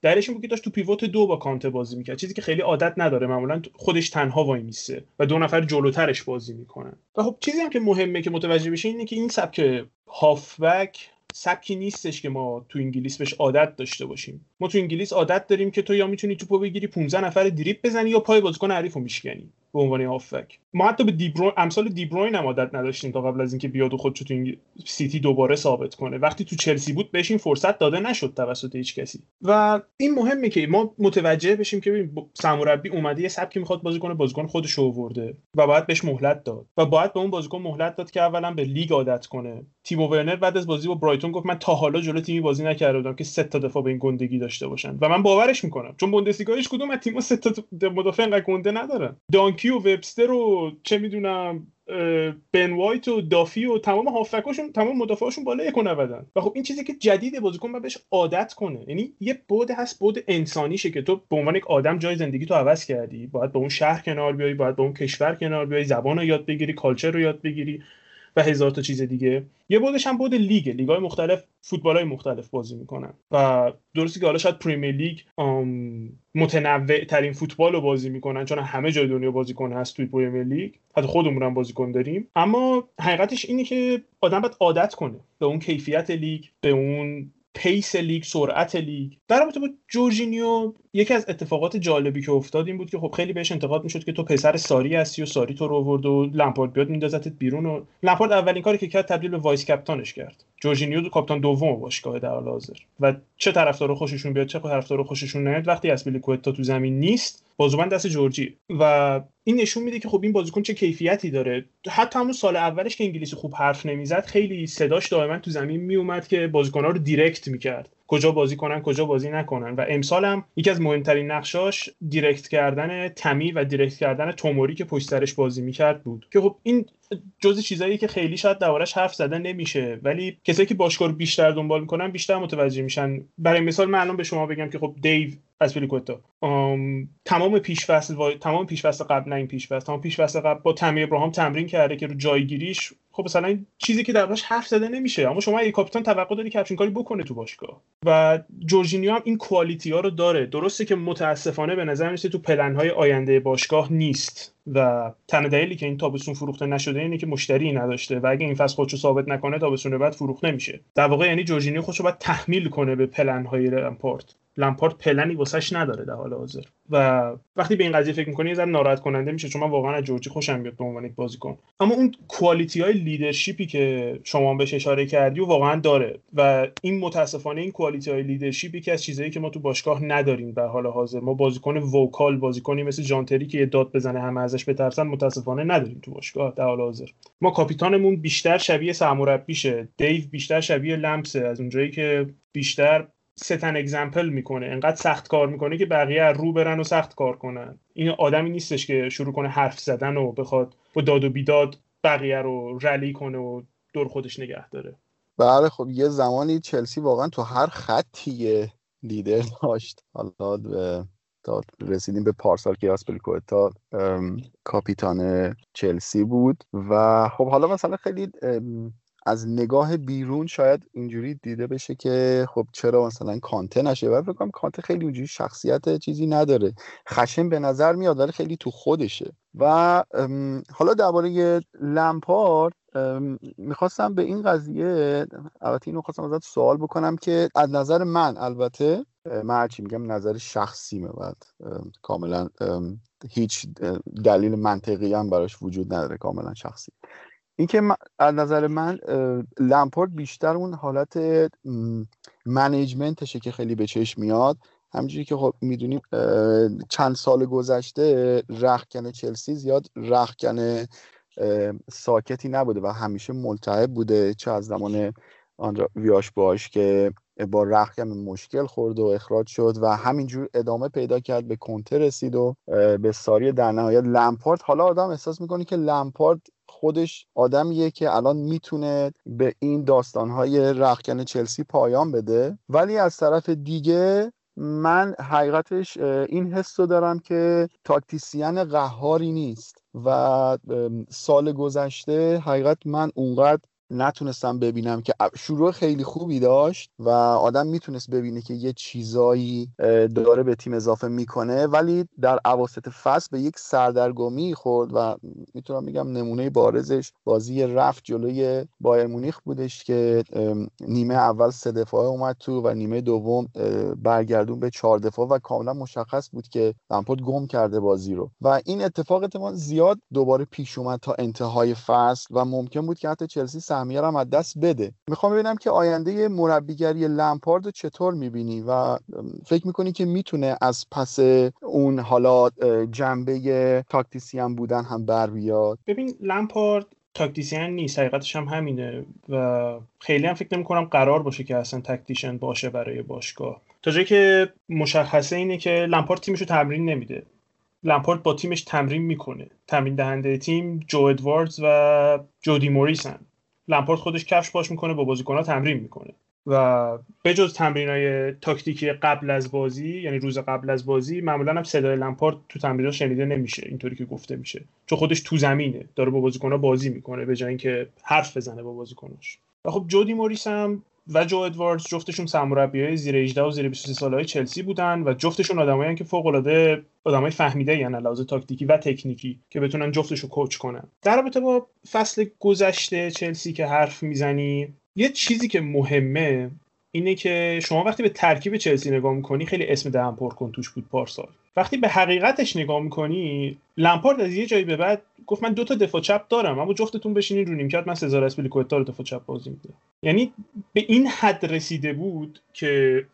درش این بود که داشت تو pivot دو با کانته بازی می‌کرد. چیزی که خیلی عادت نداره معمولا خودش تنها وای میسه و دو نفر جلوترش بازی می‌کنن. و خب چیزی هم که مهمه که متوجه بشین اینه که این سبک هافبک سبکی نیستش که ما تو انگلیس بهش عادت داشته باشیم. ما تو انگلیس عادت داریم که تو یا می‌تونی توپو بگیری 15 نفر دریبل بزنی یا پای بازیکن حریف رو میشکنی. به عنوان هافبک ما حتی به دیبروین امثال دیبروین هم عادت نداشتیم تا قبل از اینکه بیاد و خودشو تو این سیتی دوباره ثابت کنه. وقتی تو چلسی بود بهش این فرصت داده نشد توسط هیچ کسی. و این مهمه که ما متوجه بشیم که سموربی اومده یه سبکی می‌خواد بازی کنه بازیکن خودش آورده و باید بهش مهلت داد. و باید به اون بازیکن مهلت داد که اولا به لیگ عادت کنه. تیم ورنر بعد از بازی با برایتون گفت من تا حالا جلو تیمی بازی نکرده که سه تا دفاع به این گندگی داشته باشن. و من باورش می‌کنم چون بوندسلیگا کدوم از تیم‌ها سه تا مدافع انقدر گنده ندارن. دانکی و وبستر و چه می‌دونم بن وایت و دافی و تمام هافبکاشون تمام مدافعاشون بالا یک و و خب این چیزی که جدید بازیکن باید بهش عادت کنه. یعنی یه بعد هست بعد انسانیشه که تو به عنوان یک آدم جای زندگی تو عوض کردی. باید به اون شهر کنار بیای باید به اون کشور کنار بیای زبان رو یاد بگیری culture رو یاد بگیری. و هزار تا چیز دیگه. یه بعدش هم بعد لیگ. لیگ های مختلف فوتبال های مختلف بازی می‌کنن. و درستی که حالا شاید پریمیر لیگ متنوع ترین فوتبال رو بازی می‌کنن چون همه جای دنیا بازیکن هست توی پریمیر لیگ. حتی خودمون هم بازیکن داریم. اما حقیقتش اینه که آدم باید عادت کنه به اون کیفیت لیگ به اون pace لیگ سرعت لیگ. در رابطه با جورجینیو یکی از اتفاقات جالبی که افتاد این بود که خب خیلی بهش انتقاد می‌شد که تو پسر ساری هستی و ساری تو رو آورد و لمپارد بیاد میندازتت بیرون و لمپارد اولین کاری که کرد تبدیل به vice captain ش کرد. جورجینیو کاپیتان دوم باشگاه در حال حاضر. و چه طرفدار خوششون بیاد چه طرفدار خوششون نیاد وقتی اسپلیکوتا تو زمین نیست بازوبند دست جورجی. و این نشون میده که خب این بازیکن چه کیفیتی داره. حتی همون سال اولش که انگلیسی خوب حرف نمی‌زد خیلی صداش دائما تو زمین میومد که بازیکن‌ها رو direct می‌کرد. کجا بازی کنن کجا بازی نکنن. و امسال هم یکی از مهمترین نقشاش direct کردن تمی و direct کردن توموری که پشت سرش بازی می‌کرد بود. که خب این جزء چیزایی که خیلی شاید دوارش حرف زده نمیشه. ولی کسایی که باشگاه رو بیشتر دنبال می‌کنن بیشتر متوجه میشن. برای مثال من الان به شما بگم که خب دیو از تمام پیش فصل و... تمام پیش فصل قبل نه این پیش فصل تمام پیش فصل قبل با تمی ابراهام تمرین کرده که رو جایگیریش خب مثلا این چیزی که دربارش حرف زده نمیشه. اما شما اگه کاپیتان توقع داری که کاری بکنه تو باشگاه. و جورجینیو هم این کوالیتی ها رو داره. درسته که متاسفانه به نظر میسه تو پلن های آینده باشگاه نیست. و تنها دلیلی که این تابستون فروخته نشده اینه که مشتری نداشته. و اگه این فصل خودشو ثابت نکنه تابستون بعد فروخته نمیشه. در واقع یعنی جورجینیو خودشو باید تحمیل کنه به پلن های لمپارد لمپارد پلنی واسش نداره در حال حاضر. و وقتی به این قضیه فکر می‌کنی یه ناراحت کننده میشه چون من واقعا از جورجی خوشم میاد به عنوان یک بازیکن. اما اون quality های leadership ی که شما بهش اشاره کردی و واقعا داره. و این متاسفانه این quality های leadership ی که از چیزایی که ما تو باشگاه نداریم در حال حاضر. ما بازیکن vocal بازیکنی مثل جان تری که یه داد بزنه همه ازش بترسن متاسفانه نداریم تو باشگاه در حال حاضر. ما کاپیتانمون بیشتر شبیه سرمربیشه. دیو بیشتر شبیه لمپسه از اونجایی که بیشتر ستن اگزمپل می‌کنه. انقدر سخت کار می‌کنه که بقیه رو برن و سخت کار کنن. این آدمی نیستش که شروع کنه حرف زدن و بخواد با داد و بیداد بقیه رو رلی کنه و دور خودش نگه داره. بله خب یه زمانی چلسی واقعا تو هر خطی لیدر داشت. حالا تا رسیدیم به پارسال که تا کاپیتان چلسی بود. و خب حالا مثلا خیلی از نگاه بیرون شاید اینجوری دیده بشه که خب چرا مثلا کانته نشه. و فکر کنم کانته خیلی اونجوری شخصیت چیزی نداره. خشم به نظر میاد ولی خیلی تو خودشه. و حالا درباره لمپارد می‌خواستم به این قضیه البته اینو خواستم ازت سوال بکنم که از نظر من البته من هرچی میگم نظر شخصیمه بعد. کاملا هیچ دلیل منطقی هم براش وجود نداره. کاملا شخصی. اینکه از نظر من لمپارد بیشتر اون حالت منیجمنتشه که خیلی به چشم میاد. همجوری که خب می‌دونیم چند سال گذشته رخکن چلسی زیاد رخکن ساکتی نبوده و همیشه ملتهب بوده. چه از زمان آن ویاش باش که با رخکن مشکل خورد و اخراج شد و همینجور ادامه پیدا کرد به کنته رسید و به ساری در نهایت لمپارد حالا آدم احساس می‌کنه که لمپارد خودش آدمیه که الان می‌تونه به این داستانهای رخکن چلسی پایان بده. ولی از طرف دیگه من حقیقتش این حس رو دارم که تاکتیسیان قهاری نیست و سال گذشته حقیقت من اونقدر نتونستم ببینم که شروع خیلی خوبی داشت و آدم می‌تونست ببینه که یه چیزایی داره به تیم اضافه می‌کنه ولی در عواسط فصل به یک سردرگمی خورد و می‌تونم بگم نمونه بارزش. بازی رفت جلوی بایر مونیخ بودش که نیمه اول سه دفاعه اومد تو و نیمه دوم برگردون به چهار دفاع و کاملا مشخص بود که لامپورد گم کرده بازی رو. و این اتفاق زیاد دوباره پیش اومد تا انتهای فصل و ممکن بود که حتی چلسی سهمیه هم از دست بده. می‌خوام ببینم که آینده مربیگری لمپارد چطور می‌بینی و فکر می‌کنی که می‌تونه از پس اون حالا جنبه tactician بودن هم بر بیاد؟ ببین لمپارد tactician نیست. حقیقتش هم همینه و خیلی هم فکر نمی کنم قرار باشه که اصلا tactician باشه برای باشگاه. تا جایی که مشخصه اینه که لمپارد تیمشو تمرین نمیده. لمپارد با تیمش تمرین می‌کنه. تمرین دهنده تیم جو ادواردز و جودی موریسن. لمپارد خودش کفش پاش می‌کنه با بازیکنها تمرین می‌کنه. و بجز تمرین های تاکتیکی قبل از بازی یعنی روز قبل از بازی معمولا هم صدای لمپارد تو تمرین شنیده نمیشه اینطوری که گفته میشه. چون خودش تو زمینه داره با بازیکنها بازی می‌کنه به جای اینکه حرف بزنه با بازیکناش. و خب جودی موریس هم و جو ادواردز جفتشون سرمربیای زیر 18 و زیر 23 سالهای چلسی بودن و جفتشون آدمایی که فوق العاده آدمای فهمیده یعنی لحاظ تاکتیکی و تکنیکی که بتونن جفتشو کوچ کنن. در رابطه با فصل گذشته چلسی که حرف می‌زنی یه چیزی که مهمه اینه که شما وقتی به ترکیب چلسی نگاه می‌کنی خیلی اسم دهن پر کن توش بود پارسال. وقتی به حقیقتش نگاه می‌کنی لمپارد از یه جایی به بعد گفت من دو تا دفاع چپ دارم اما جفتتون بشینین رو نیمکت من سزار اسپلیکوتا رو دفاع چپ بازی میده یعنی به این حد رسیده بود که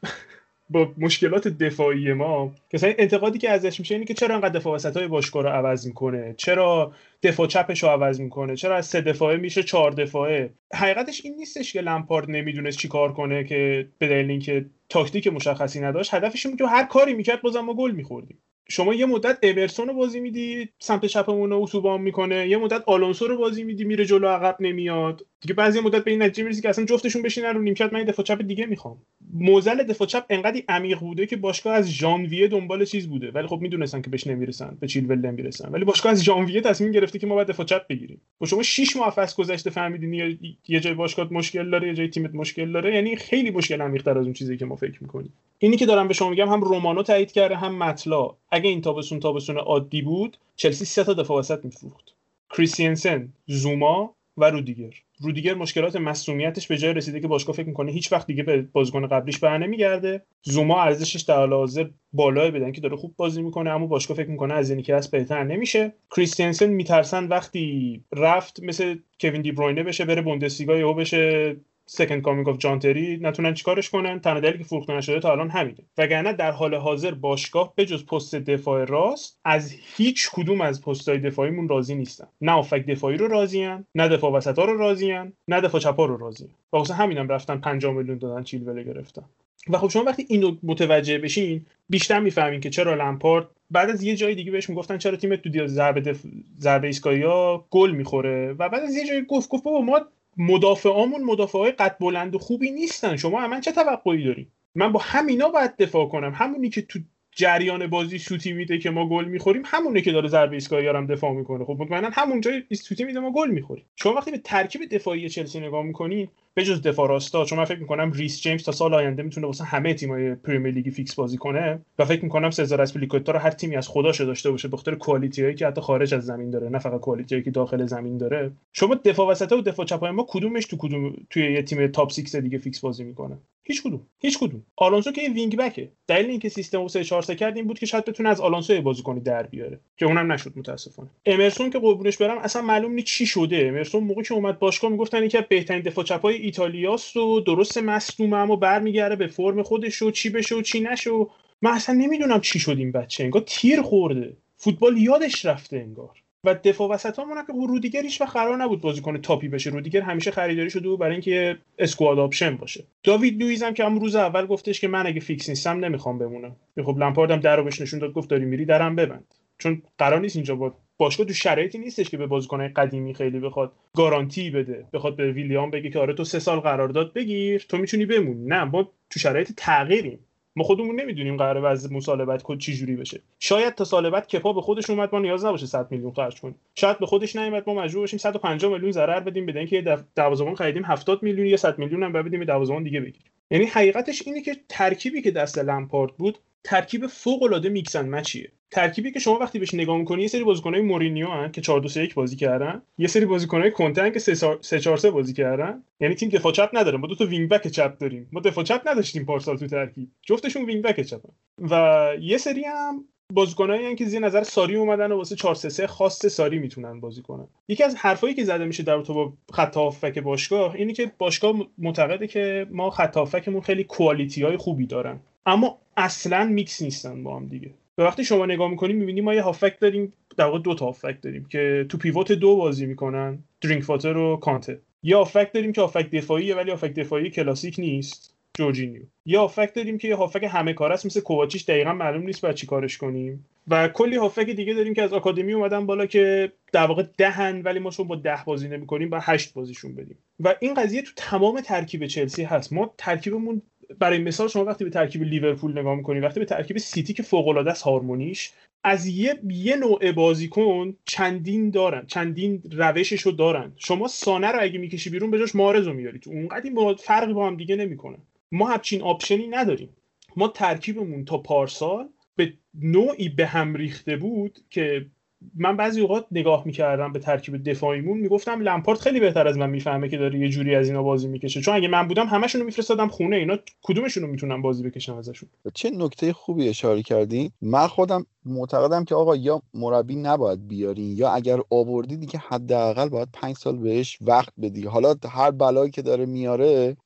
با مشکلات دفاعی ما که انتقادی که ازش میشه اینه که چرا انقدر دفاع وسط های باشگاه رو عوض می‌کنه؟ چرا دفاع چپش رو عوض می‌کنه؟ چرا از سه دفاعه میشه چهار دفاعه؟ حقیقتش این نیستش که لمپارد نمی‌دونست چی کار کنه که به دلیل اینکه تاکتیک مشخصی نداشت هدفش این که هر کاری می‌کرد بازم ما گل میخوردیم. شما یه مدت اورسون رو بازی میدی سمت چپمون رو اتوبان می‌کنه یه مدت آلونسو رو بازی میدی میره جلو عقب نمیاد. دیگه بعضی مدت به این نتیجه می‌رسی که اصلا جفتشون بشینن رو نیمکت من دفاع چپ دیگه می‌خوام. موزل دفاع چپ انقدر عمیق بوده که باشگاه از ژانویه دنبال چیز بوده. ولی خب می‌دونستن که بهش نمی‌رسن به چیلول نمی‌رسن. ولی باشگاه از ژانویه تصمیم گرفته که ما باید دفاع چپ بگیریم. و شما 6 ماه فصل گذشته فهمیدین یه جای باشگاه مشکل داره یه جای تیمت مشکل داره. یعنی خیلی مشکل عمیق‌تر از اون چیزی که ما فکر می‌کنیم. اینی که دارم به شما میگم هم رومانو تایید کرده هم مطلا اگه این تابستون تابستون عادی بود چلسی سه تا دفاع وسط میفروخت. کریستینسن زوما و رودیگر. رودیگر مشکلات مسئولیتش به جای رسیده که باشگاه فکر می‌کنه هیچ وقت دیگه به بازیکن قبلیش بر نمیگرده. زوما ارزشش در حال حاضر بالای بدن که داره خوب بازی می‌کنه اما باشگاه فکر می‌کنه از اینی که از بهتر نمیشه. کریستینسن میترسن وقتی رفت مثل کوین دی بروینه بشه بره بوندسلیگا یهو بشه second coming of جان تری نتونن چیکارش کنن؟ تنها دلیلی که فروخته نشده تا الان همینه. وگرنه در حال حاضر باشگاه به جز پست دفاع راست از هیچ کدوم از پستهای دفاعیمون راضی نیستن. نه هافبک دفاعی رو راضیان نه دفاع وسطا رو راضیان نه دفاع چپا رو راضیان واسه همینم رفتن 5 میلیون دادن چیلول گرفتن. و خب شما وقتی اینو متوجه بشین بیشتر می‌فهمین که چرا لمپارد بعد از یه جای دیگه بهش می‌گفتن چرا تیمت تو ضربه. ضربه ایستگاهی گل می‌خوره؟ و بعد از یه جای گفت گفت بابا ما مدافعامون مدافع های قد بلند و خوبی نیستن. شما من چه توقعی داری؟ من با همینا باید دفاع کنم. همونی که تو جریان بازی سوتی میده که ما گل می‌خوریم همونه که داره ضربه ایستگاهی هم دفاع می‌کنه. خب مطمئنا همون جای سوتی میده ما گل می‌خوریم. شما وقتی به ترکیب دفاعی چلسی نگاه می‌کنین به جز دفاع راستا چون من فکر می‌کنم ریس جیمز تا سال آینده می‌تونه واسه همه تیم‌های پریمیر لیگ فیکس بازی کنه و فکر می‌کنم سزار اسپلیکوتا رو هر تیمی از خداش داشته باشه بخاطر quality هایی که حتی خارج از زمین داره نه فقط quality هایی که داخل زمین داره. شما دفاع وسط و دفاع چپ ما کدومش تو کدوم توی یه تیم top 6 دیگه فیکس بازی می‌کنه؟ هیچ کدوم هیچ کدوم. آلونسو که wing back ه دلیل اینکه سیستم 3 4 کرد این بود که شاید بتونه از آلونسو بازیکنی در بیاره که اونم نشد متاسفانه. امرسون که قربونش برم اصلا معلوم نیست چی شده. امرسون موقعی که اومد باشگاه می‌گفتن که بهترین دفاع چپای ایتالیاست و درست مصدومه اما برمیگرده به فرم خودش و چی بشه و چی نشه و من اصلا نمی‌دونم چی شد این بچه. انگار تیر خورده. فوتبال یادش رفته انگار. و دفاع وسط هم که رودیگر هیچ وقت قرار نبود بازیکن top ی بشه. رودیگر همیشه خریداری شده برای اینکه squad option باشه. داوید لوئیز هم که هم روز اول گفتش که من اگه فیکس نیستم نمی‌خوام بمونم. خب لامپارد هم درو بهش نشون داد گفت داری میری درم ببند. چون قرار نیست اینجا با باشگاه تو شرایطی نیستش که به بازیکنهای قدیمی خیلی بخواد گارانتی بده. بخواد به ویلیام بگه که آره تو سه سال قرارداد بگیر تو می‌تونی بمونی. نه ما تو شرایط تغییریم. ما خودمون نمی‌دونیم قراره وضع مصالبت کد چی جوری بشه شاید تا سال بعد کپا به خودش اومد ما نیاز نباشه 100 میلیون خرج کنیم شاید به خودش نیومد ما مجبور باشیم 150 میلیون ضرر بدیم بدن که. دروازه‌بان خریدیم 70 میلیون یا 100 میلیون هم بدیم به دروازه‌بان دیگه بگیریم یعنی حقیقتش اینه که ترکیبی که دست لمپارد بود ترکیب فوق العاده mix match یه. ترکیبی که شما وقتی بهش نگاه می‌کنی یه سری بازیکنای مورینیو هن که 4 2 3 1 بازی کردن. یه سری بازیکنای کنته که 3 4 3 بازی کردن. یعنی تیم دفاع چپ نداره. ما دو تا wing back چپ داریم. ما دفاع چپ نداشتیم پارسال تو ترکیب. جفتشون wing back چپن و یه سری هم بازیکنایی که زیر نظر ساری اومدن و واسه 4 3 3 خاص ساری می‌تونن بازی کنن. یکی از حرفایی که زده میشه در تو با خط هافک باشگاه اینی که باشگاه معتقده که ما خط هافکمون خیلی quality های خوبی دارن. اما اصلا میکس نیستن با هم دیگه. به وقتی شما نگاه می‌کنی می‌بینی ما یه هافبک داریم در واقع دو تا هافبک داریم که تو pivot دو بازی می‌کنن درینک‌واتر و کانته یه هافبک داریم که هافبک دفاعیه ولی هافبک دفاعی کلاسیک نیست. جورجینیو. یه هافبک داریم که یه هافبک همه کار است مثل کوواچیش دقیقا معلوم نیست باید چی کارش کنیم. و کلی هافبک دیگه داریم که از آکادمی اومدن بالا که در واقع ده‌ان ولی ما با ده بازی نمی‌کنیم با هشت بازیشون بدیم. و این قضیه تو تمام ترکیب چلسی هست. ما ترکیبمون برای مثال شما وقتی به ترکیب لیورپول نگاه می‌کنید وقتی به ترکیب سیتی که فوق العاده است هارمونیش از یه یه نوع بازیکن چندین دارن چندین روششو دارن. شما سانه رو اگه می‌کشی بیرون به جاش محرز رو میاری. تو اونقدر این فرقی با هم دیگه نمی‌کنه. ما همچین آپشنی نداریم. ما ترکیبمون تا پارسال به نوعی به هم ریخته بود که من بعضی اوقات نگاه می‌کردم به ترکیب دفاعیمون می‌گفتم لمپارد خیلی بهتر از من می‌فهمه که داره یه جوری از اینا بازی می‌کشه. چون اگه من بودم همشون رو میفرستادم خونه اینا کدومشون رو می‌تونم بازی بکشم ازشون؟ چه نکته خوبی اشاره کردی؟ من خودم معتقدم که آقا یا مربی نباید بیارین یا اگر آوردی دیگه حداقل باید پنج سال بهش وقت بدی. حالا هر بلایی که داره میاره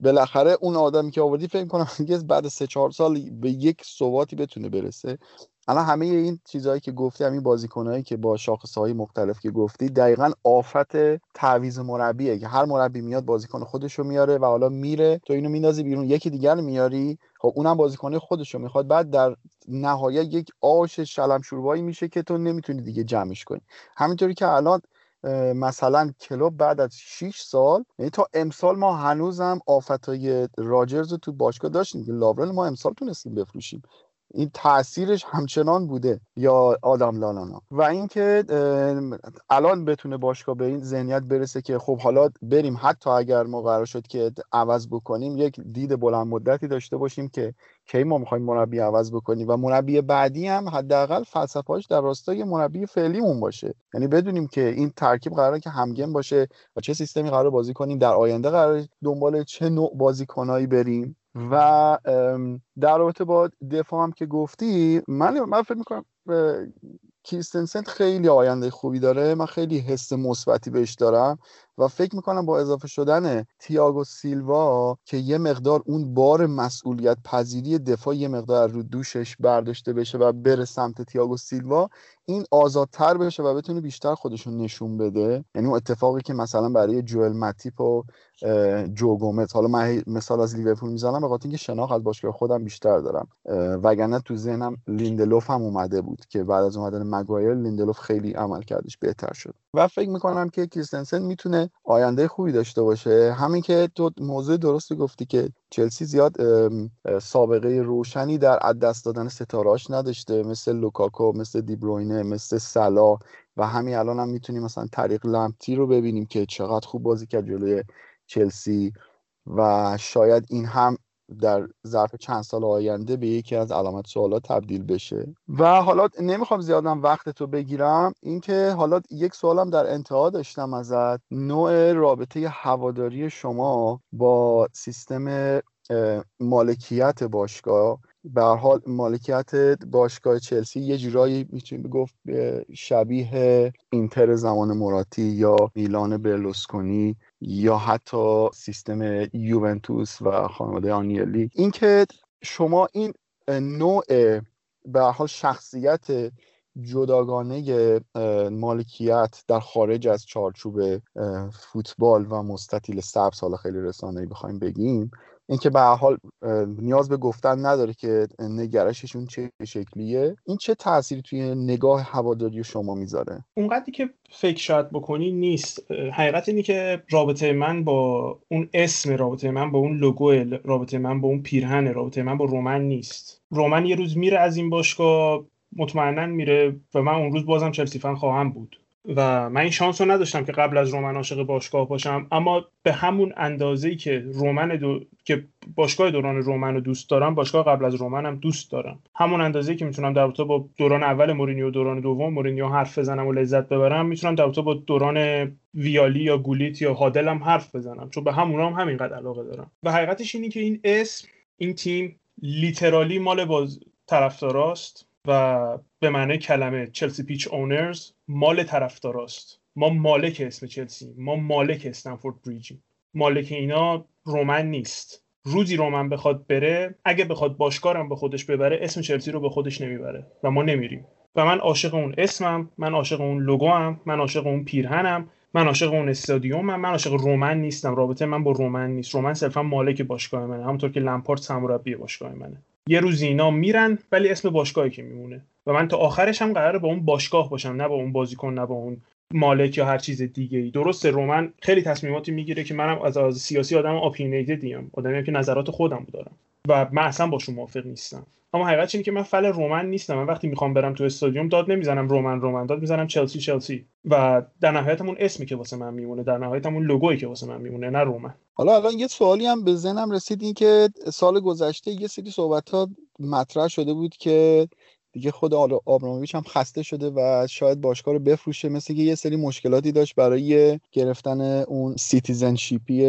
بالاخره اون آدمی که آوردی فکر کنم بعد سه چهار سال به یک ثباتی بتونه برسه. الان همه این چیزهایی که گفتی همین بازیکنهایی که با شاخصه های مختلف که گفتی دقیقا آفت تعویض مربیه که هر مربی میاد بازیکن خودش رو میاره و حالا میره تو اینو میندازی بیرون یکی دیگر میاری خب اونم بازیکن خودش رو می‌خواد. بعد در نهایت یک آش شلم شوربایی میشه که تو نمی‌تونی دیگه جمعش کنی. همینطوری که الان مثلا کلوب بعد از 6 سال یعنی تا امسال ما هنوزم آفتای راجرز رو تو باشگاه داشتیم که ما امسال تونستیم بفروشیم. این تاثیرش همچنان بوده یا آدم لالانا. و اینکه الان بتونه باشگاه به این ذهنیت برسه که خب حالا بریم حتی اگر ما قرار شد که عوض بکنیم یک دید بلند مدتی داشته باشیم که کی ما می‌خوایم مربی عوض بکنیم. و مربی بعدی هم حداقل فلسفه‌اش در راستای مربی فعلیمون باشه. یعنی بدونیم که این ترکیب قراره که همگن باشه و چه سیستمی قرار بازی کنیم در آینده قرار دنبال چه نوع بازیکنایی بریم. و در رابطه با دفاع هم که گفتی من من فکر می‌کنم کریستنسن خیلی آینده خوبی داره. من خیلی حس مثبتی بهش دارم. و فکر می‌کنم با اضافه شدن تیاگو سیلوا که یه مقدار اون بار مسئولیت پذیری دفاع یه مقدار رو دوشش برداشته بشه و بره سمت تیاگو سیلوا این آزادتر بشه و بتونه بیشتر خودشون نشون بده. یعنی اون اتفاقی که مثلا برای جوئل متیپ و جو گومز حالا من مثال از لیورپول می‌زنم به خاطر اینکه شناخت از باشگاه خودم بیشتر دارم. وگرنه تو ذهنم لیندلوف هم اومده بود که بعد از اومدن مگوایر لیندلوف خیلی عمل کردش بهتر شد. و فکر می‌کنم که کریستنسن می‌تونه آینده خوبی داشته باشه. همین که تو موضوع درستی گفتی که چلسی زیاد سابقه روشنی در از دست دادن ستاراش نداشته مثل لوکاکو مثل دیبروینه مثل صلاح و همین الان هم می‌تونیم مثلا طریق لمپتی رو ببینیم که چقدر خوب بازی کرد جلوی چلسی و شاید این هم در ظرف چند سال آینده به یکی از علامت سوالات تبدیل بشه. و حالا نمی‌خوام زیادم وقت تو بگیرم اینکه حالا یک سوالم در انتها داشتم ازت. نوع رابطه هواداری شما با سیستم مالکیت باشگاه. به حال مالکیت باشگاه چلسی یه جورایی می‌تونیم گفت شبیه اینتر زمان مراتی یا میلان برلوسکونی یا حتی سیستم یوونتوس و خانواده آنیلی اینکه شما این نوع به حال شخصیت جداگانه مالکیت در خارج از چارچوب فوتبال و مستطیل سبز حالا خیلی رسانه‌ای بخوایم بگیم اینکه به حال نیاز به گفتن نداره که نگرششون چه شکلیه. این چه تأثیری توی نگاه هواداری شما می‌ذاره؟ اونقدری که فکر شاید بکنی نیست. حقیقت اینی که رابطه من با اون اسم رابطه من با اون لوگو رابطه من با اون پیرهن رابطه من با رومن نیست. رومن یه روز میره از این باشگاه مطمئنا میره و من اون روز بازم چلسی فن خواهم بود. و من این شانس رو نداشتم که قبل از رومن عاشق باشگاه باشم اما به همون اندازه‌ای که رومن دو... که باشگاه دوران رومن رو دوست دارم باشگاه قبل از رومن هم دوست دارم. همون اندازه‌ای که می‌تونم در با دوران اول مورینیو دوران دوم مورینیو حرف بزنم و لذت ببرم می‌تونم در با دوران ویالی یا گولیت یا هادل هم حرف بزنم چون به همون هم همینقدر علاقه دارم. و حقیقتش اینه که این اسم این تیم لیترالی مال باز طرفداراست. و به معنی کلمه چلسی پیچ اونرز مال طرفداراست. ما مالک اسم چلسی ما مالک استنفورد بریجیم مالک اینا رومن نیست. روزی رومن بخواد بره اگه بخواد باشکارم به خودش ببره اسم چلسی رو به خودش نمی‌بره و ما نمیریم. و من عاشق اون اسمم من عاشق اون لوگوام من عاشق اون پیرهنم من عاشق اون استادیومم من عاشق رومن نیستم. رابطه من با رومن نیست. رومن صرفا مالک باشگاه منه. همونطور که لمپارد سرمربی باشگاه منه. یه روز اینا میرن ولی اسم باشگاهی که میمونه. و من تا آخرش هم قراره با اون باشگاه باشم نه با اون بازیکن نه با اون مالک یا هر چیز دیگه ای درسته رومن خیلی تصمیماتی می‌گیره که منم از از سیاسی آدم اپینیتدیم آدمی که نظرات خودم دارم. و من اصلا باشون موافق نیستم. اما حقیقت اینه که من فل رومن نیستم. من وقتی می‌خوام برم تو استادیوم داد نمی‌زنم رومن رومن. داد می‌زنم چلسی چلسی. و در نهایت همون اسمی که واسه من میمونه. در نهایت همون لوگویی که واسه من میمونه نه رومن. حالا الان یه سوالی هم به ذهنم رسید این که سال گذشته یه سری صحبت ها مطرح شده بود که دیگه خود آبراموویچ هم خسته شده و شاید باشگاه رو بفروشه. مثل که یه سری مشکلاتی داشت برای گرفتن اون citizenship ی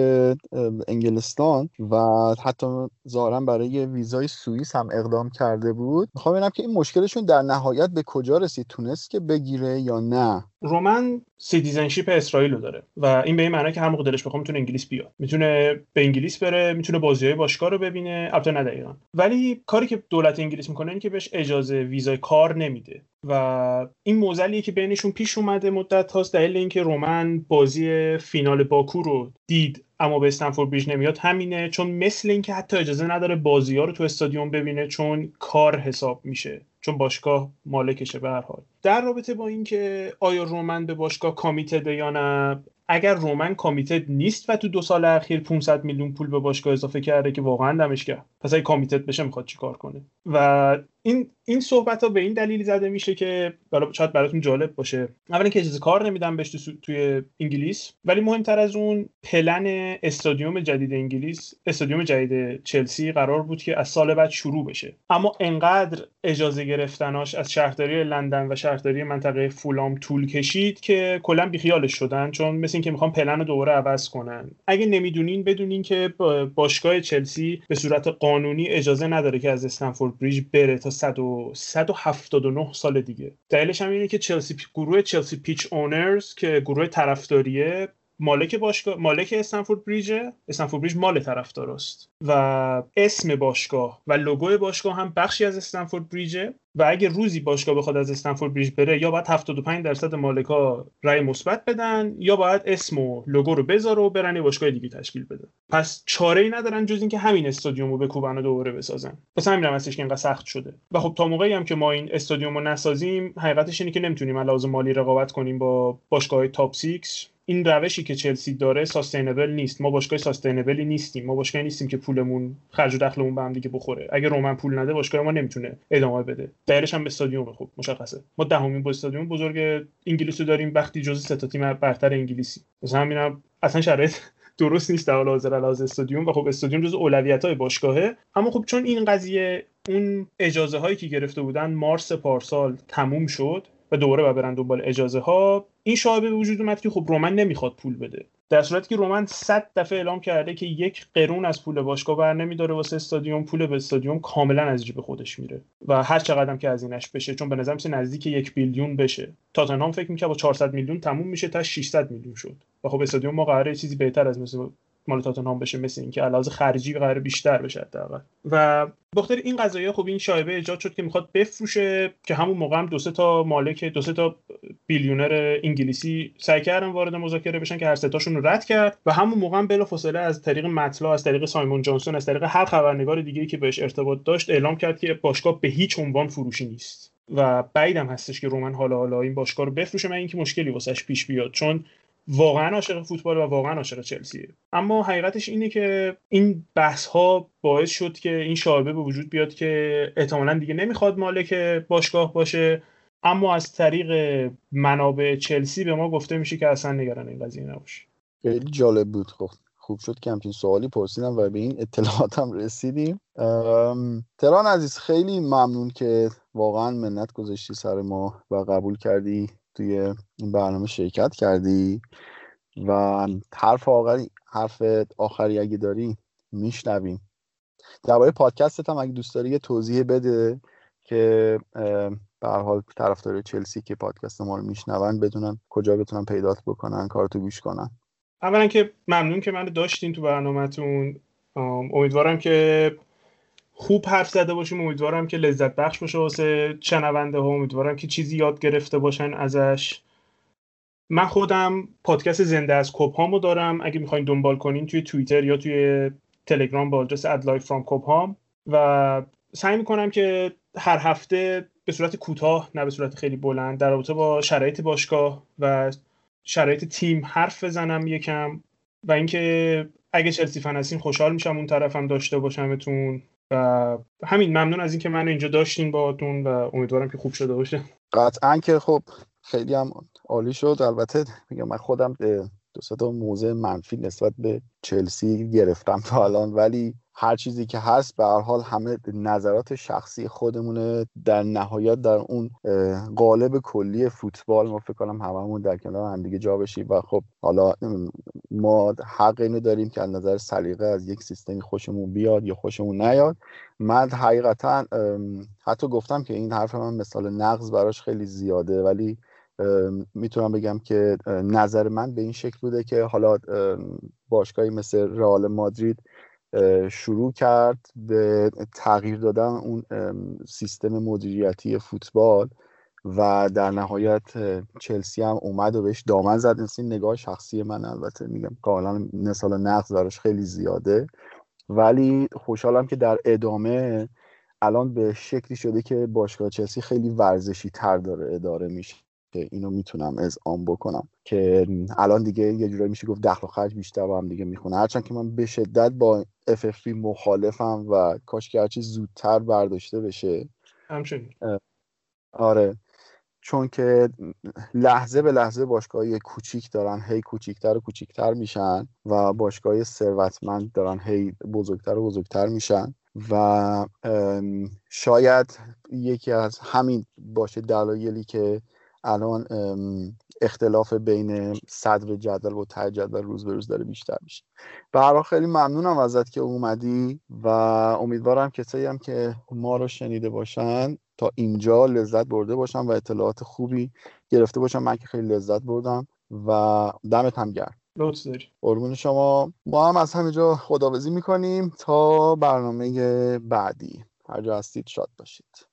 انگلستان و حتی ظاهرا برای ویزای سوئیس هم اقدام کرده بود. می‌خوام ببینم که این مشکلشون در نهایت به کجا رسید؟ تونست که بگیره یا نه؟ رومن citizenship اسرائیل رو داره. و این به این معنی که هر موقع دلش بخواد می‌تونه انگلیس بیاد. می‌تونه به انگلیس بره می‌تونه بازیهای باشگاه رو ببینه. البته نه دقیقا ولی کاری که دولت انگلیس می‌کنه اینه که بهش اجازه ویزای کار نمیده. و این معضلیه که بینشون پیش اومده مدت هاست. دلیل اینکه رومن بازی فینال باکو رو دید اما به استمفورد بریج نمیاد همینه. چون مثل اینکه حتی اجازه نداره بازی ها رو تو استادیوم ببینه چون کار حساب میشه. چون باشگاه مالکشه به هر حال. در رابطه با اینکه آیا رومن به باشگاه کامیتده یا نه اگر رومن کامیتد نیست و تو دو سال اخیر 500 میلیون پول به باشگاه اضافه کرده که واقعا دمش کرد پس اگه کامیتد بشه می‌خواد چیکار کنه؟ و این این صحبت ها به این دلیل زده میشه که شاید براتون جالب باشه. اولا که اجازه کار نمیدن بهش تو توی انگلیس ولی مهمتر از اون پلن استادیوم جدید انگلیس استادیوم جدید چلسی قرار بود که از سال بعد شروع بشه. اما انقدر اجازه گرفتناش از شهرداری لندن و شهرداری منطقه فولام طول کشید که کلا بیخیالش شدن چون مثل اینکه می‌خوان پلن رو دوباره عوض کنن. اگه نمی‌دونین بدونین که باشگاه چلسی به صورت قانونی اجازه نداره که از استنفورد بریج بره تا 179 سال دیگه. دلیلش هم اینه که چلسی گروه چلسی پیچ اونرز که گروه طرفداریه مالک باشگاه مالک استنفورد بریج استنفورد بریج مال طرفداراست و اسم باشگاه و لوگو باشگاه هم بخشی از استنفورد بریجه و اگه روزی باشگاه بخواد از استنفورد بریج بره یا باید 75 درصد مالکا رأی مثبت بدن یا باید اسم و لوگو رو بذاره و برن باشگاه دیگه تشکیل بده. پس چاره ای ندارن جز اینکه همین استادیوم رو بکوبن و دوباره بسازن. پس همین هم هستش که اینقدر سخت شده. و خب تا موقعی هم که ما این استادیوم رو نسازیم حقیقتش اینه که نمی‌تونیم علاوه مالی رقابت کنیم با باشگاه تاپ 6 این روشی که چلسی داره ساستینبل نیست. ما باشگاه ساستینبلی نیستیم. ما باشگاه نیستیم که پولمون خرج و دخلمون به هم دیگه بخوره. اگه رومن پول نده باشگاه ما نمی‌تونه ادامه بده. دلیلش هم به استادیوم خوب مشخصه. ما دهمین با استادیوم بزرگ انگلیسی داریم. وقتی جزء سه تا تیم برتر انگلیسی. مثلا همینم اصلا شرایط درست نیست در حال حاضر علاوه استادیوم. و خب استادیوم جز اولویت های باشگاهه. اما خب چون این قضیه اون اجازه هایی که گرفته بودن مارس پارسال تموم شد و دوباره و برن دنبال اجازه ها این شایبه به وجود اومد که خب رومن نمی‌خواد پول بده. در صورتی که رومن 100 دفعه اعلام کرده که یک قرون از پول باشگاه بر نمیداره واسه استادیوم پول به استادیوم کاملا از جیب خودش میره و هر چقدر که هزینهش بشه چون به نظر نزدیک یک بیلیون بشه. تاتنهام فکر می‌کنه با 400 میلیون تموم میشه تا 600 میلیون شد. و خب استادیوم ما قراره چیزی بهتر از مثل مال تاتنهام بشه مثل اینکه علاوه خرجی قرار بیشتر بشه حداقل. و بخاطر این قضایی خب این شایبه ایجاد شد که می‌خواد بفروشه که همون موقع هم دو سه تا مالک دو سه تا بیلیونر انگلیسی سعی کردن وارد مذاکره بشن که هر سه تاشون رد کرد. و همون موقع هم بلافاصله از طریق مطلع از طریق سایمون جانسون از طریق هر خبرنگار دیگه که بهش ارتباط داشت اعلام کرد که باشگاه به هیچ عنوان فروشی نیست. و بعیدم هستش که رومن حالا حالا این باشگاه رو بفروشه من اینکه مشکلی واسش پیش بیاد. چون واقعا عاشق فوتبال و واقعا عاشق چلسیه. اما حقیقتش اینه که این بحث ها باعث شد که این شاربه به وجود بیاد که احتمالا دیگه نمی‌خواد مالک باشگاه باشه. اما از طریق منابع چلسی به ما گفته میشه که اصلا نگران این قضیه نباشه. خیلی جالب بود. خب خوب شد که همچین سوالی پرسیدم و به این اطلاعاتم رسیدیم. تران عزیز خیلی ممنون که واقعا منت گذاشتی سر ما و قبول کردی. توی این برنامه شرکت کردی و حرف آخری حرف آخری اگه داری میشنویم درباره پادکستت هم اگه دوست داری یه توضیح بده که به هر حال طرفدار چلسی که پادکست ما رو میشنون بدونن کجا بتونن پیدات بکنن کارتو گوش کنن. اولا که ممنون که منو داشتین تو برنامهتون. امیدوارم که خوب حرف زده باشیم. امیدوارم که لذت بخش باشه واسه شنونده ها. امیدوارم که چیزی یاد گرفته باشن ازش. من خودم پادکست زنده از کابهامو دارم. اگه می‌خواین دنبال کنین توی توییتر یا توی تلگرام با آدرس at Live from Cobham و سعی می‌کنم که هر هفته به صورت کوتاه نه به صورت خیلی بلند در رابطه با شرایط باشگاه و شرایط تیم حرف بزنم یکم. و اینکه اگه چلسی فن خوشحال میشم اون طرفم داشته باشمتون. و همین ممنون از اینکه منو اینجا داشتین باهاتون و امیدوارم که خوب شده باشه. قطعا که خب خیلی هم عالی شد. البته میگم من خودم دو تا موضع منفی نسبت به چلسی گرفتم تا الان. ولی هر چیزی که هست به هر حال همه نظرات شخصی خودمونه. در نهایت در اون قالب کلی فوتبال ما فکر کنم هممون در کنار هم دیگه جا بشیم و خب حالا ما حق اینو داریم که از نظر سلیقه از یک سیستمی خوشمون بیاد یا خوشمون نیاد. من حقیقتا حتی گفتم که این حرف من مثال نقض براش خیلی زیاده ولی می‌تونم بگم که نظر من به این شکل بوده که حالا باشگاهی مثل رئال مادرید شروع کرد به تغییر دادن اون سیستم مدیریتی فوتبال و در نهایت چلسی هم اومد و بهش دامن زد. این نگاه شخصی من البته میگم کاملا مثال نقض دارش خیلی زیاده. ولی خوشحالم که در ادامه الان به شکلی شده که باشگاه چلسی خیلی ورزشی تر داره اداره میشه. که اینو می‌تونم از آن بکنم. که الان دیگه یه جورایی میشه گفت دخل و خرج بیشتر با هم دیگه می‌خونه. هرچند که من به شدت با FFP مخالفم و کاش که هرچی زودتر برداشته بشه. همچنین. آره. چون که لحظه به لحظه باشگاهی کوچیک دارن هی کوچیکتر و کوچیکتر میشن و باشگاه ثروتمند دارن هی بزرگتر و بزرگتر میشن. و شاید یکی از همین باشه دلایلی که الان اختلاف بین صدر جدول و ته جدول روز به روز داره بیشتر میشه. به خیلی ممنونم ازت که اومدی و امیدوارم کسایی هم که ما رو شنیده باشن تا اینجا لذت برده باشن و اطلاعات خوبی گرفته باشن. من که خیلی لذت بردم و دمت هم گرم. لطف داری. قربون شما. ما هم از همینجا خداوزی می‌کنیم تا برنامه بعدی. هر جا هستید شاد باشید.